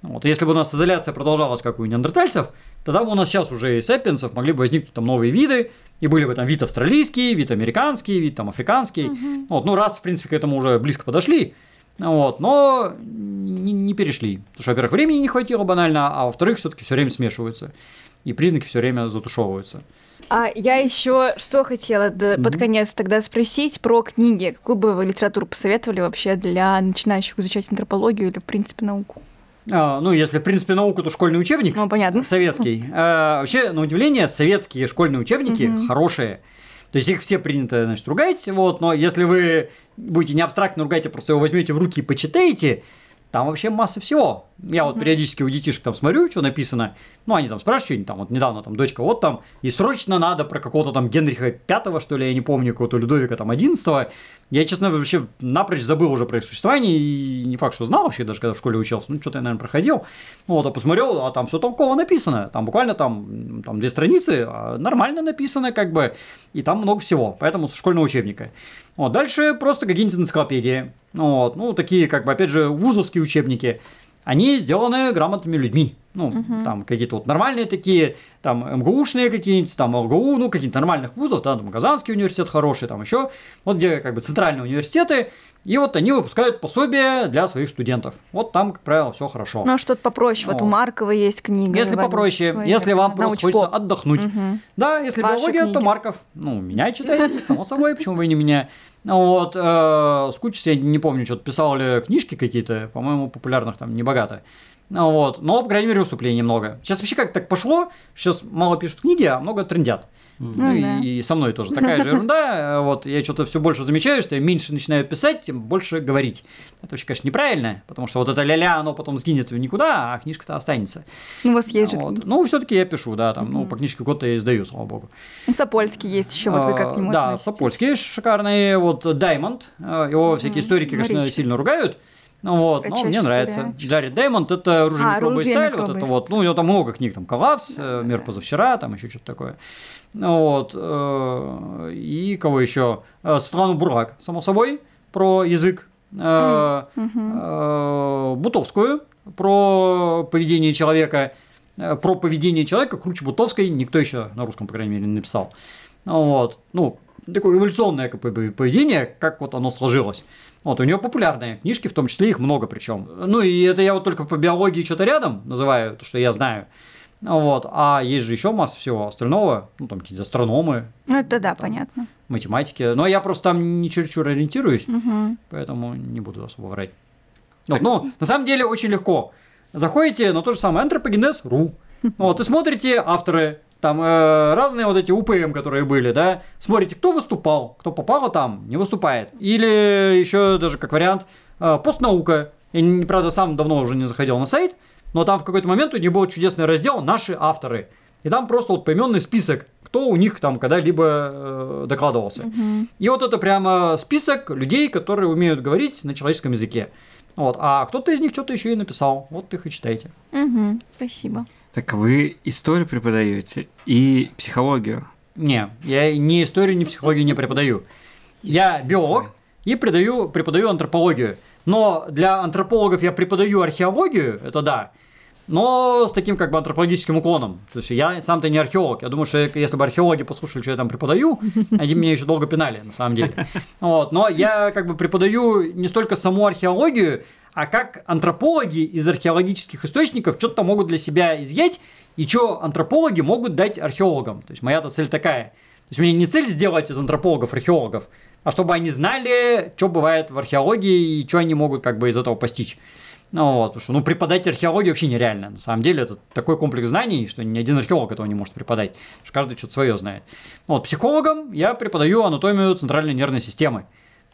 Вот. Если бы у нас изоляция продолжалась, как у неандертальцев, тогда бы у нас сейчас уже и сапиенсов могли бы возникнуть там новые виды, и были бы там вид австралийский, вид американский, вид там африканский. Угу. Вот. Ну, раз, в принципе, к этому уже близко подошли, вот, но не, не перешли. Потому что, во-первых, времени не хватило банально, а во-вторых, все-таки все время смешиваются. И признаки все время затушевываются. А я еще что хотела mm-hmm. под конец тогда спросить про книги. Какую бы вы литературу посоветовали вообще для начинающих изучать антропологию или, в принципе, науку? А, ну, если, в принципе, науку, то школьный учебник. Ну, понятно. Советский. А, вообще, на удивление, советские школьные учебники mm-hmm. хорошие. То есть их все принято, значит, ругать, вот, но если вы будете не абстрактно ругать, а просто его возьмете в руки и почитаете, там вообще масса всего. Я вот периодически у детишек там смотрю, что написано. Ну, они там спрашивают что-нибудь, там, вот недавно там дочка, вот там, и срочно надо про какого-то там Генриха Пятого, что ли, я не помню, какого-то Людовика там Одиннадцатого. Я, честно, вообще напрочь забыл уже про их существование, и не факт, что знал вообще, даже когда в школе учился. Ну, что-то я, наверное, проходил. Вот, а посмотрел, а там все толково написано. Там буквально там, там две страницы, а нормально написано, как бы, и там много всего. Поэтому со школьного учебника. Вот, дальше просто какие-нибудь энциклопедии. Вот, ну, такие, как бы, опять же, вузовские учебники они сделаны грамотными людьми. Ну, угу. там какие-то вот нормальные такие, там МГУшные какие-нибудь, там ЛГУ, ну, какие-то нормальных вузов, да, там Казанский университет хороший, там еще, вот где как бы центральные университеты, и вот они выпускают пособия для своих студентов. Вот там, как правило, все хорошо. Ну, а что-то попроще. Вот, вот у Маркова есть книга. Если попроще, человек, если вам просто хочется отдохнуть. Угу. Да, если Ваши биология, книги. то Марков. Ну, меня читайте, само собой, почему и не меня. Вот, э, скучно, я не помню, что-то писал ли книжки какие-то, по-моему, популярных там небогато. Вот, но, по крайней мере, выступлений много. Сейчас вообще как так пошло, сейчас мало пишут книги, а много трендят. Ну, ну, и, да. и со мной тоже такая же ерунда. Вот я что-то все больше замечаю, что я меньше начинаю писать, тем больше говорить. Это вообще, конечно, неправильно, потому что вот это ля-ля, оно потом сгинет в никуда, а книжка-то останется. Ну, у вас есть же вот. Ну, все-таки я пишу, да, там, ну, по книжке год-то я издаю, слава богу. Ну, Сапольский есть еще, вот вы как к нему Да, Сапольский шикарный, вот Даймонд, его всякие историки, конечно, сильно ругают, Вот, но Кратчайшая мне нравится. Джаред Даймонд это оружие А, микробой «Оружие сталь, вот это вот, ну, у него там много книг, там, Коллапс, э, Мир позавчера, там еще что-то такое. Ну, Вот, э, и кого еще? Э, Страну Бурак, само собой, про язык. Э, Бутовскую, про поведение человека. Про поведение человека круче Бутовской никто еще на русском, по крайней мере, не написал. Ну, Вот, ну, такое эволюционное поведение, как вот оно сложилось. Вот, у нее популярные книжки, в том числе их много причем. Ну, и это я вот только по биологии что-то рядом называю, то, что я знаю. Вот, а есть же еще масса всего остального, ну, там какие-то астрономы, Ну, это да, понятно. математики. Но я просто там не чересчур ориентируюсь, Мгм. поэтому не буду особо врать. Вот, ну, на самом деле очень легко. Заходите на то же самое антропогенез.ру. Вот, и смотрите авторы, там э, разные вот эти УПМ, которые были, да, смотрите, кто выступал, кто попало там, не выступает. Или еще даже как вариант э, постнаука. Я, не- правда, сам давно уже не заходил на сайт, но там в какой-то момент у них был чудесный раздел «Наши авторы». И там просто вот поименный список, кто у них там когда-либо э, докладывался. И вот это прямо список людей, которые умеют говорить на человеческом языке. Вот. А кто-то из них что-то еще и написал. Вот их и читайте. Мгм. Спасибо. Так вы историю преподаете и психологию. Не, я ни историю, ни психологию не преподаю. Я биолог и преподаю, преподаю антропологию. Но для антропологов я преподаю археологию, это да, но с таким как бы антропологическим уклоном. То есть я сам-то не археолог. Я думаю, что если бы археологи послушали, что я там преподаю, они меня еще долго пинали, на самом деле. Вот. Но я как бы преподаю не столько саму археологию, а как антропологи из археологических источников что-то могут для себя изъять, и что антропологи могут дать археологам. То есть моя-то цель такая. То есть у меня не цель сделать из антропологов археологов, а чтобы они знали, что бывает в археологии и что они могут как бы из этого постичь. Ну вот, потому что ну, преподать археологию вообще нереально. На самом деле это такой комплекс знаний, что ни один археолог этого не может преподать. Потому что каждый что-то свое знает. Вот, психологам я преподаю анатомию центральной нервной системы.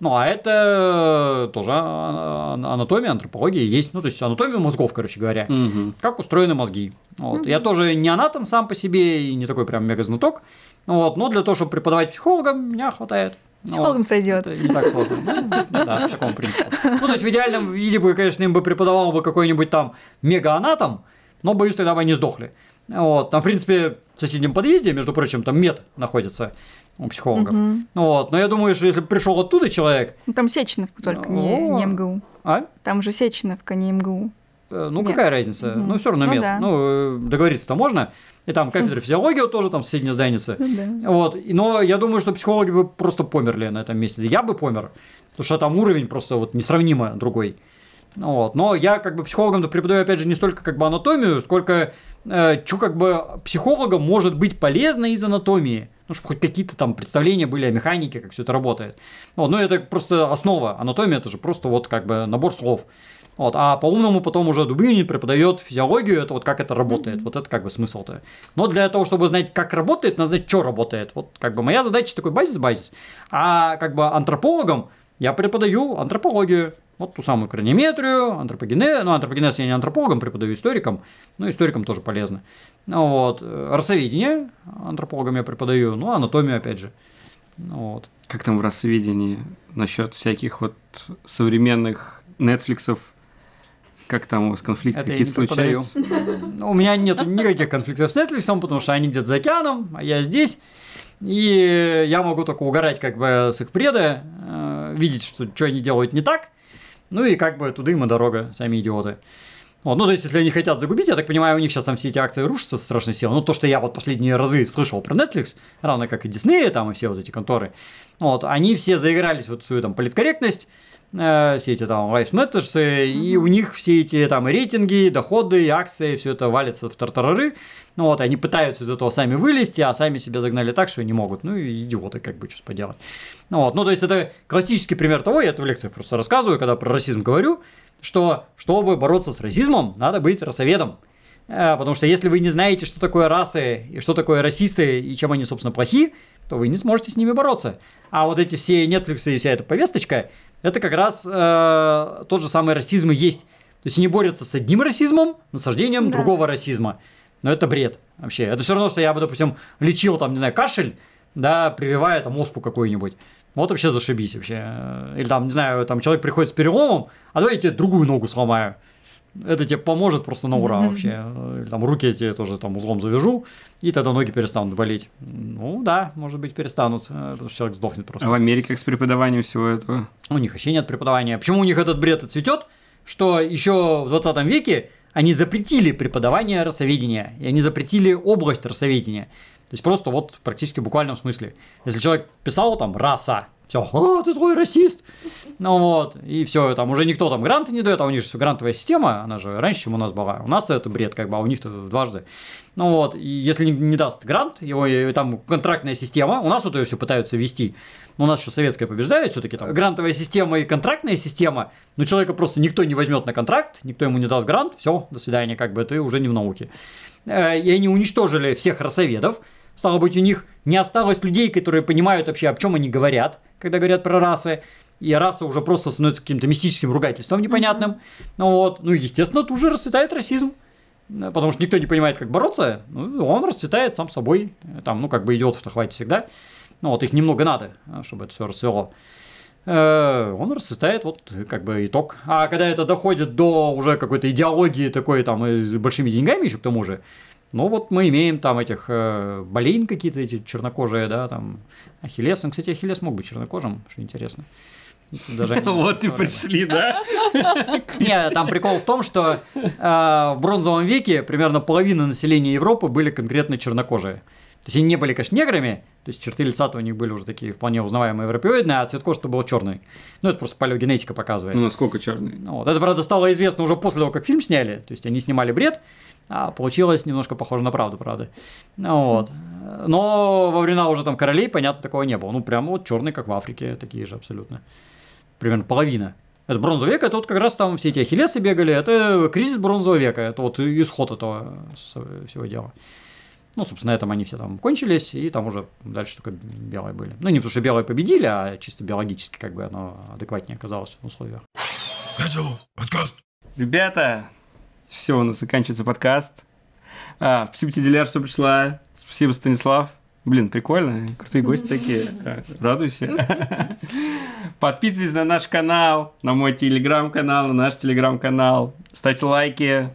Ну, а это тоже а- а- анатомия, антропология есть. Ну, то есть анатомию мозгов, короче говоря. Мгм. Как устроены мозги. Вот. Я тоже не анатом сам по себе и не такой прям мега знаток. Вот. Но для того, чтобы преподавать психологам, меня хватает. Ну, Психологом вот. сойдет. Не так сложно. Ну, Да, по такому принципу. Ну, то есть в идеальном виде бы, конечно, им бы преподавал бы какой-нибудь там мега-анатом, но, боюсь, тогда бы они сдохли. Вот. Там, в принципе, в соседнем подъезде, между прочим, там мед находится у психологов. Ну Вот. Но я думаю, что если пришел оттуда человек, Ну, Там Сеченов только, не, О. не МГУ. а? Там же Сеченовка, не МГУ. Э, Ну, Мед. какая разница? Мгм. Ну, все равно Ну мед. да. Ну, э, договориться-то можно. И там кафедра физиологии вот тоже там соседняя зданица. Вот. И- Но я думаю, что психологи бы просто померли на этом месте. Я бы помер. Потому что там уровень просто вот несравнимо другой. Ну Вот. Но я как бы психологам преподаю, опять же, не столько как бы анатомию, сколько э, что как бы психологам может быть полезно из анатомии. Ну, чтобы хоть какие-то там представления были о механике, как все это работает. Вот. Ну, это просто основа. Анатомия это же просто вот как бы набор слов. Вот. А по-умному потом уже Дубинин преподает физиологию, это вот как это работает. Вот это как бы смысл-то. Но для того, чтобы знать, как работает, надо знать, что работает. Вот как бы моя задача такой базис-базис. А как бы антропологам я преподаю антропологию. Вот ту самую краниметрию, антропогенез. Ну, антропогенез я не антропологам преподаю, историкам. Но историкам тоже полезно. Ну, вот. э, Расоведение антропологам я преподаю. Ну, анатомию опять же. Вот. Как там в рассведении насчет всяких вот современных Нетфликсов? Как там у вас конфликты какие-то преподаю. случаются? Ну, У меня нет никаких конфликтов с Netflix, потому что они где-то за океаном, а я здесь. И я могу только угорать как бы с их преда, э, видеть, что, что они делают не так. Ну и как бы туда им и дорога, сами идиоты. Вот, ну, то есть, если они хотят загубить, я так понимаю, у них сейчас там все эти акции рушатся со страшной силой. Ну, то, что я вот последние разы слышал про Netflix, равно как и Disney там и все вот эти конторы, вот, они все заигрались вот в свою там политкорректность, э, все эти там Life Matters, э, и у них все эти там и рейтинги, и доходы, и акции, все это валится в тартарары. Ну вот, они пытаются из этого сами вылезти, а сами себя загнали так, что не могут. Ну и идиоты, как бы, что поделать. Ну вот, ну то есть это классический пример того, я это в лекциях просто рассказываю, когда про расизм говорю, что чтобы бороться с расизмом, надо быть расоведом. Э, Потому что если вы не знаете, что такое расы, и что такое расисты, и чем они, собственно, плохи, то вы не сможете с ними бороться. А вот эти все Netflix и вся эта повесточка, это как раз э, тот же самый расизм и есть. То есть они борются с одним расизмом, насаждением Да. другого расизма. Но это бред вообще. Это все равно, что я бы, допустим, лечил там, не знаю, кашель, да, прививая там оспу какую-нибудь. Вот вообще зашибись вообще. Или там, не знаю, там человек приходит с переломом, а давай я тебе другую ногу сломаю. Это тебе поможет просто на ура вообще. Или там руки я тебе тоже там узлом завяжу, и тогда ноги перестанут болеть. Ну да, может быть, перестанут, э, потому что человек сдохнет просто. А в Америке как с преподаванием всего этого? У них вообще нет преподавания. Почему у них этот бред цветет? Что еще в 20 веке они запретили преподавание расоведения, и они запретили область расоведения. То есть просто вот практически буквальном смысле. Если человек писал там раса, все, а, ты злой расист. Ну вот, и все, там уже никто там гранты не дает, а у них же все грантовая система, она же раньше, чем у нас была. У нас-то это бред, как бы, а у них-то дважды. Ну вот, и если не, не даст грант, его и, там контрактная система, у нас вот ее все пытаются вести. Но у нас еще советская побеждает, все-таки там грантовая система и контрактная система, но человека просто никто не возьмет на контракт, никто ему не даст грант, все, до свидания, как бы, ты уже не в науке. Э, и они уничтожили всех расоведов, Стало быть, у них не осталось людей, которые понимают вообще, о чем они говорят, когда говорят про расы. И раса уже просто становится каким-то мистическим ругательством непонятным. Mm-hmm. Ну вот, ну естественно, тут уже расцветает расизм. Потому что никто не понимает, как бороться, ну, он расцветает сам собой. Там, ну, как бы идиотов-то хватит всегда. Ну, вот их немного надо, чтобы это все расцвело. Э, он расцветает, вот как бы итог. А когда это доходит до уже какой-то идеологии такой, там, с большими деньгами еще к тому же, ну вот мы имеем там этих э, болейн какие-то эти чернокожие, да, там Ахиллес. Ну, кстати, Ахиллес мог быть чернокожим, что интересно. Даже вот и пришли, да? Нет, там прикол в том, что э, в бронзовом веке примерно половина населения Европы были конкретно чернокожие. То есть они не были, конечно, неграми, то есть черты лица у них были уже такие вполне узнаваемые европеоидные, а цвет кожи был черный. Ну, это просто палеогенетика показывает. Ну, насколько черный? Ну, вот. Это, правда, стало известно уже после того, как фильм сняли. То есть они снимали бред, а получилось немножко похоже на правду, правда. Ну, вот. Но во времена уже там королей, понятно, такого не было. Ну, прямо вот черный, как в Африке, такие же абсолютно. Примерно половина. Это бронзовый век, это вот как раз там все эти ахиллесы бегали, это кризис бронзового века, это вот исход этого всего дела. Ну, собственно, на этом они все там кончились, и там уже дальше только белые были. Ну, не потому что белые победили, а чисто биологически как бы оно адекватнее оказалось в условиях. Ребята, все, у нас заканчивается подкаст. А, спасибо тебе, Диляр, что пришла. Спасибо, Станислав. Блин, прикольно, крутые гости такие. Радуйся. Подписывайтесь на наш канал, на мой телеграм-канал, на наш телеграм-канал. Ставьте лайки.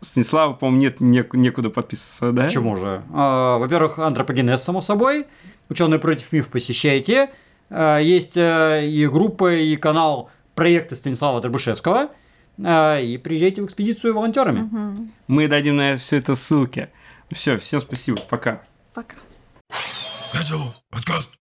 Станислава, по-моему, нет не, некуда подписываться, да? Почему же? А, во-первых, антропогенез, само собой. Ученые против миф посещайте. А, есть э, и группа, и канал проекта Станислава Дробышевского – а, и приезжайте в экспедицию волонтерами. Угу. Мы дадим на все это ссылки. Все, всем спасибо. Пока. Пока. Подкаст.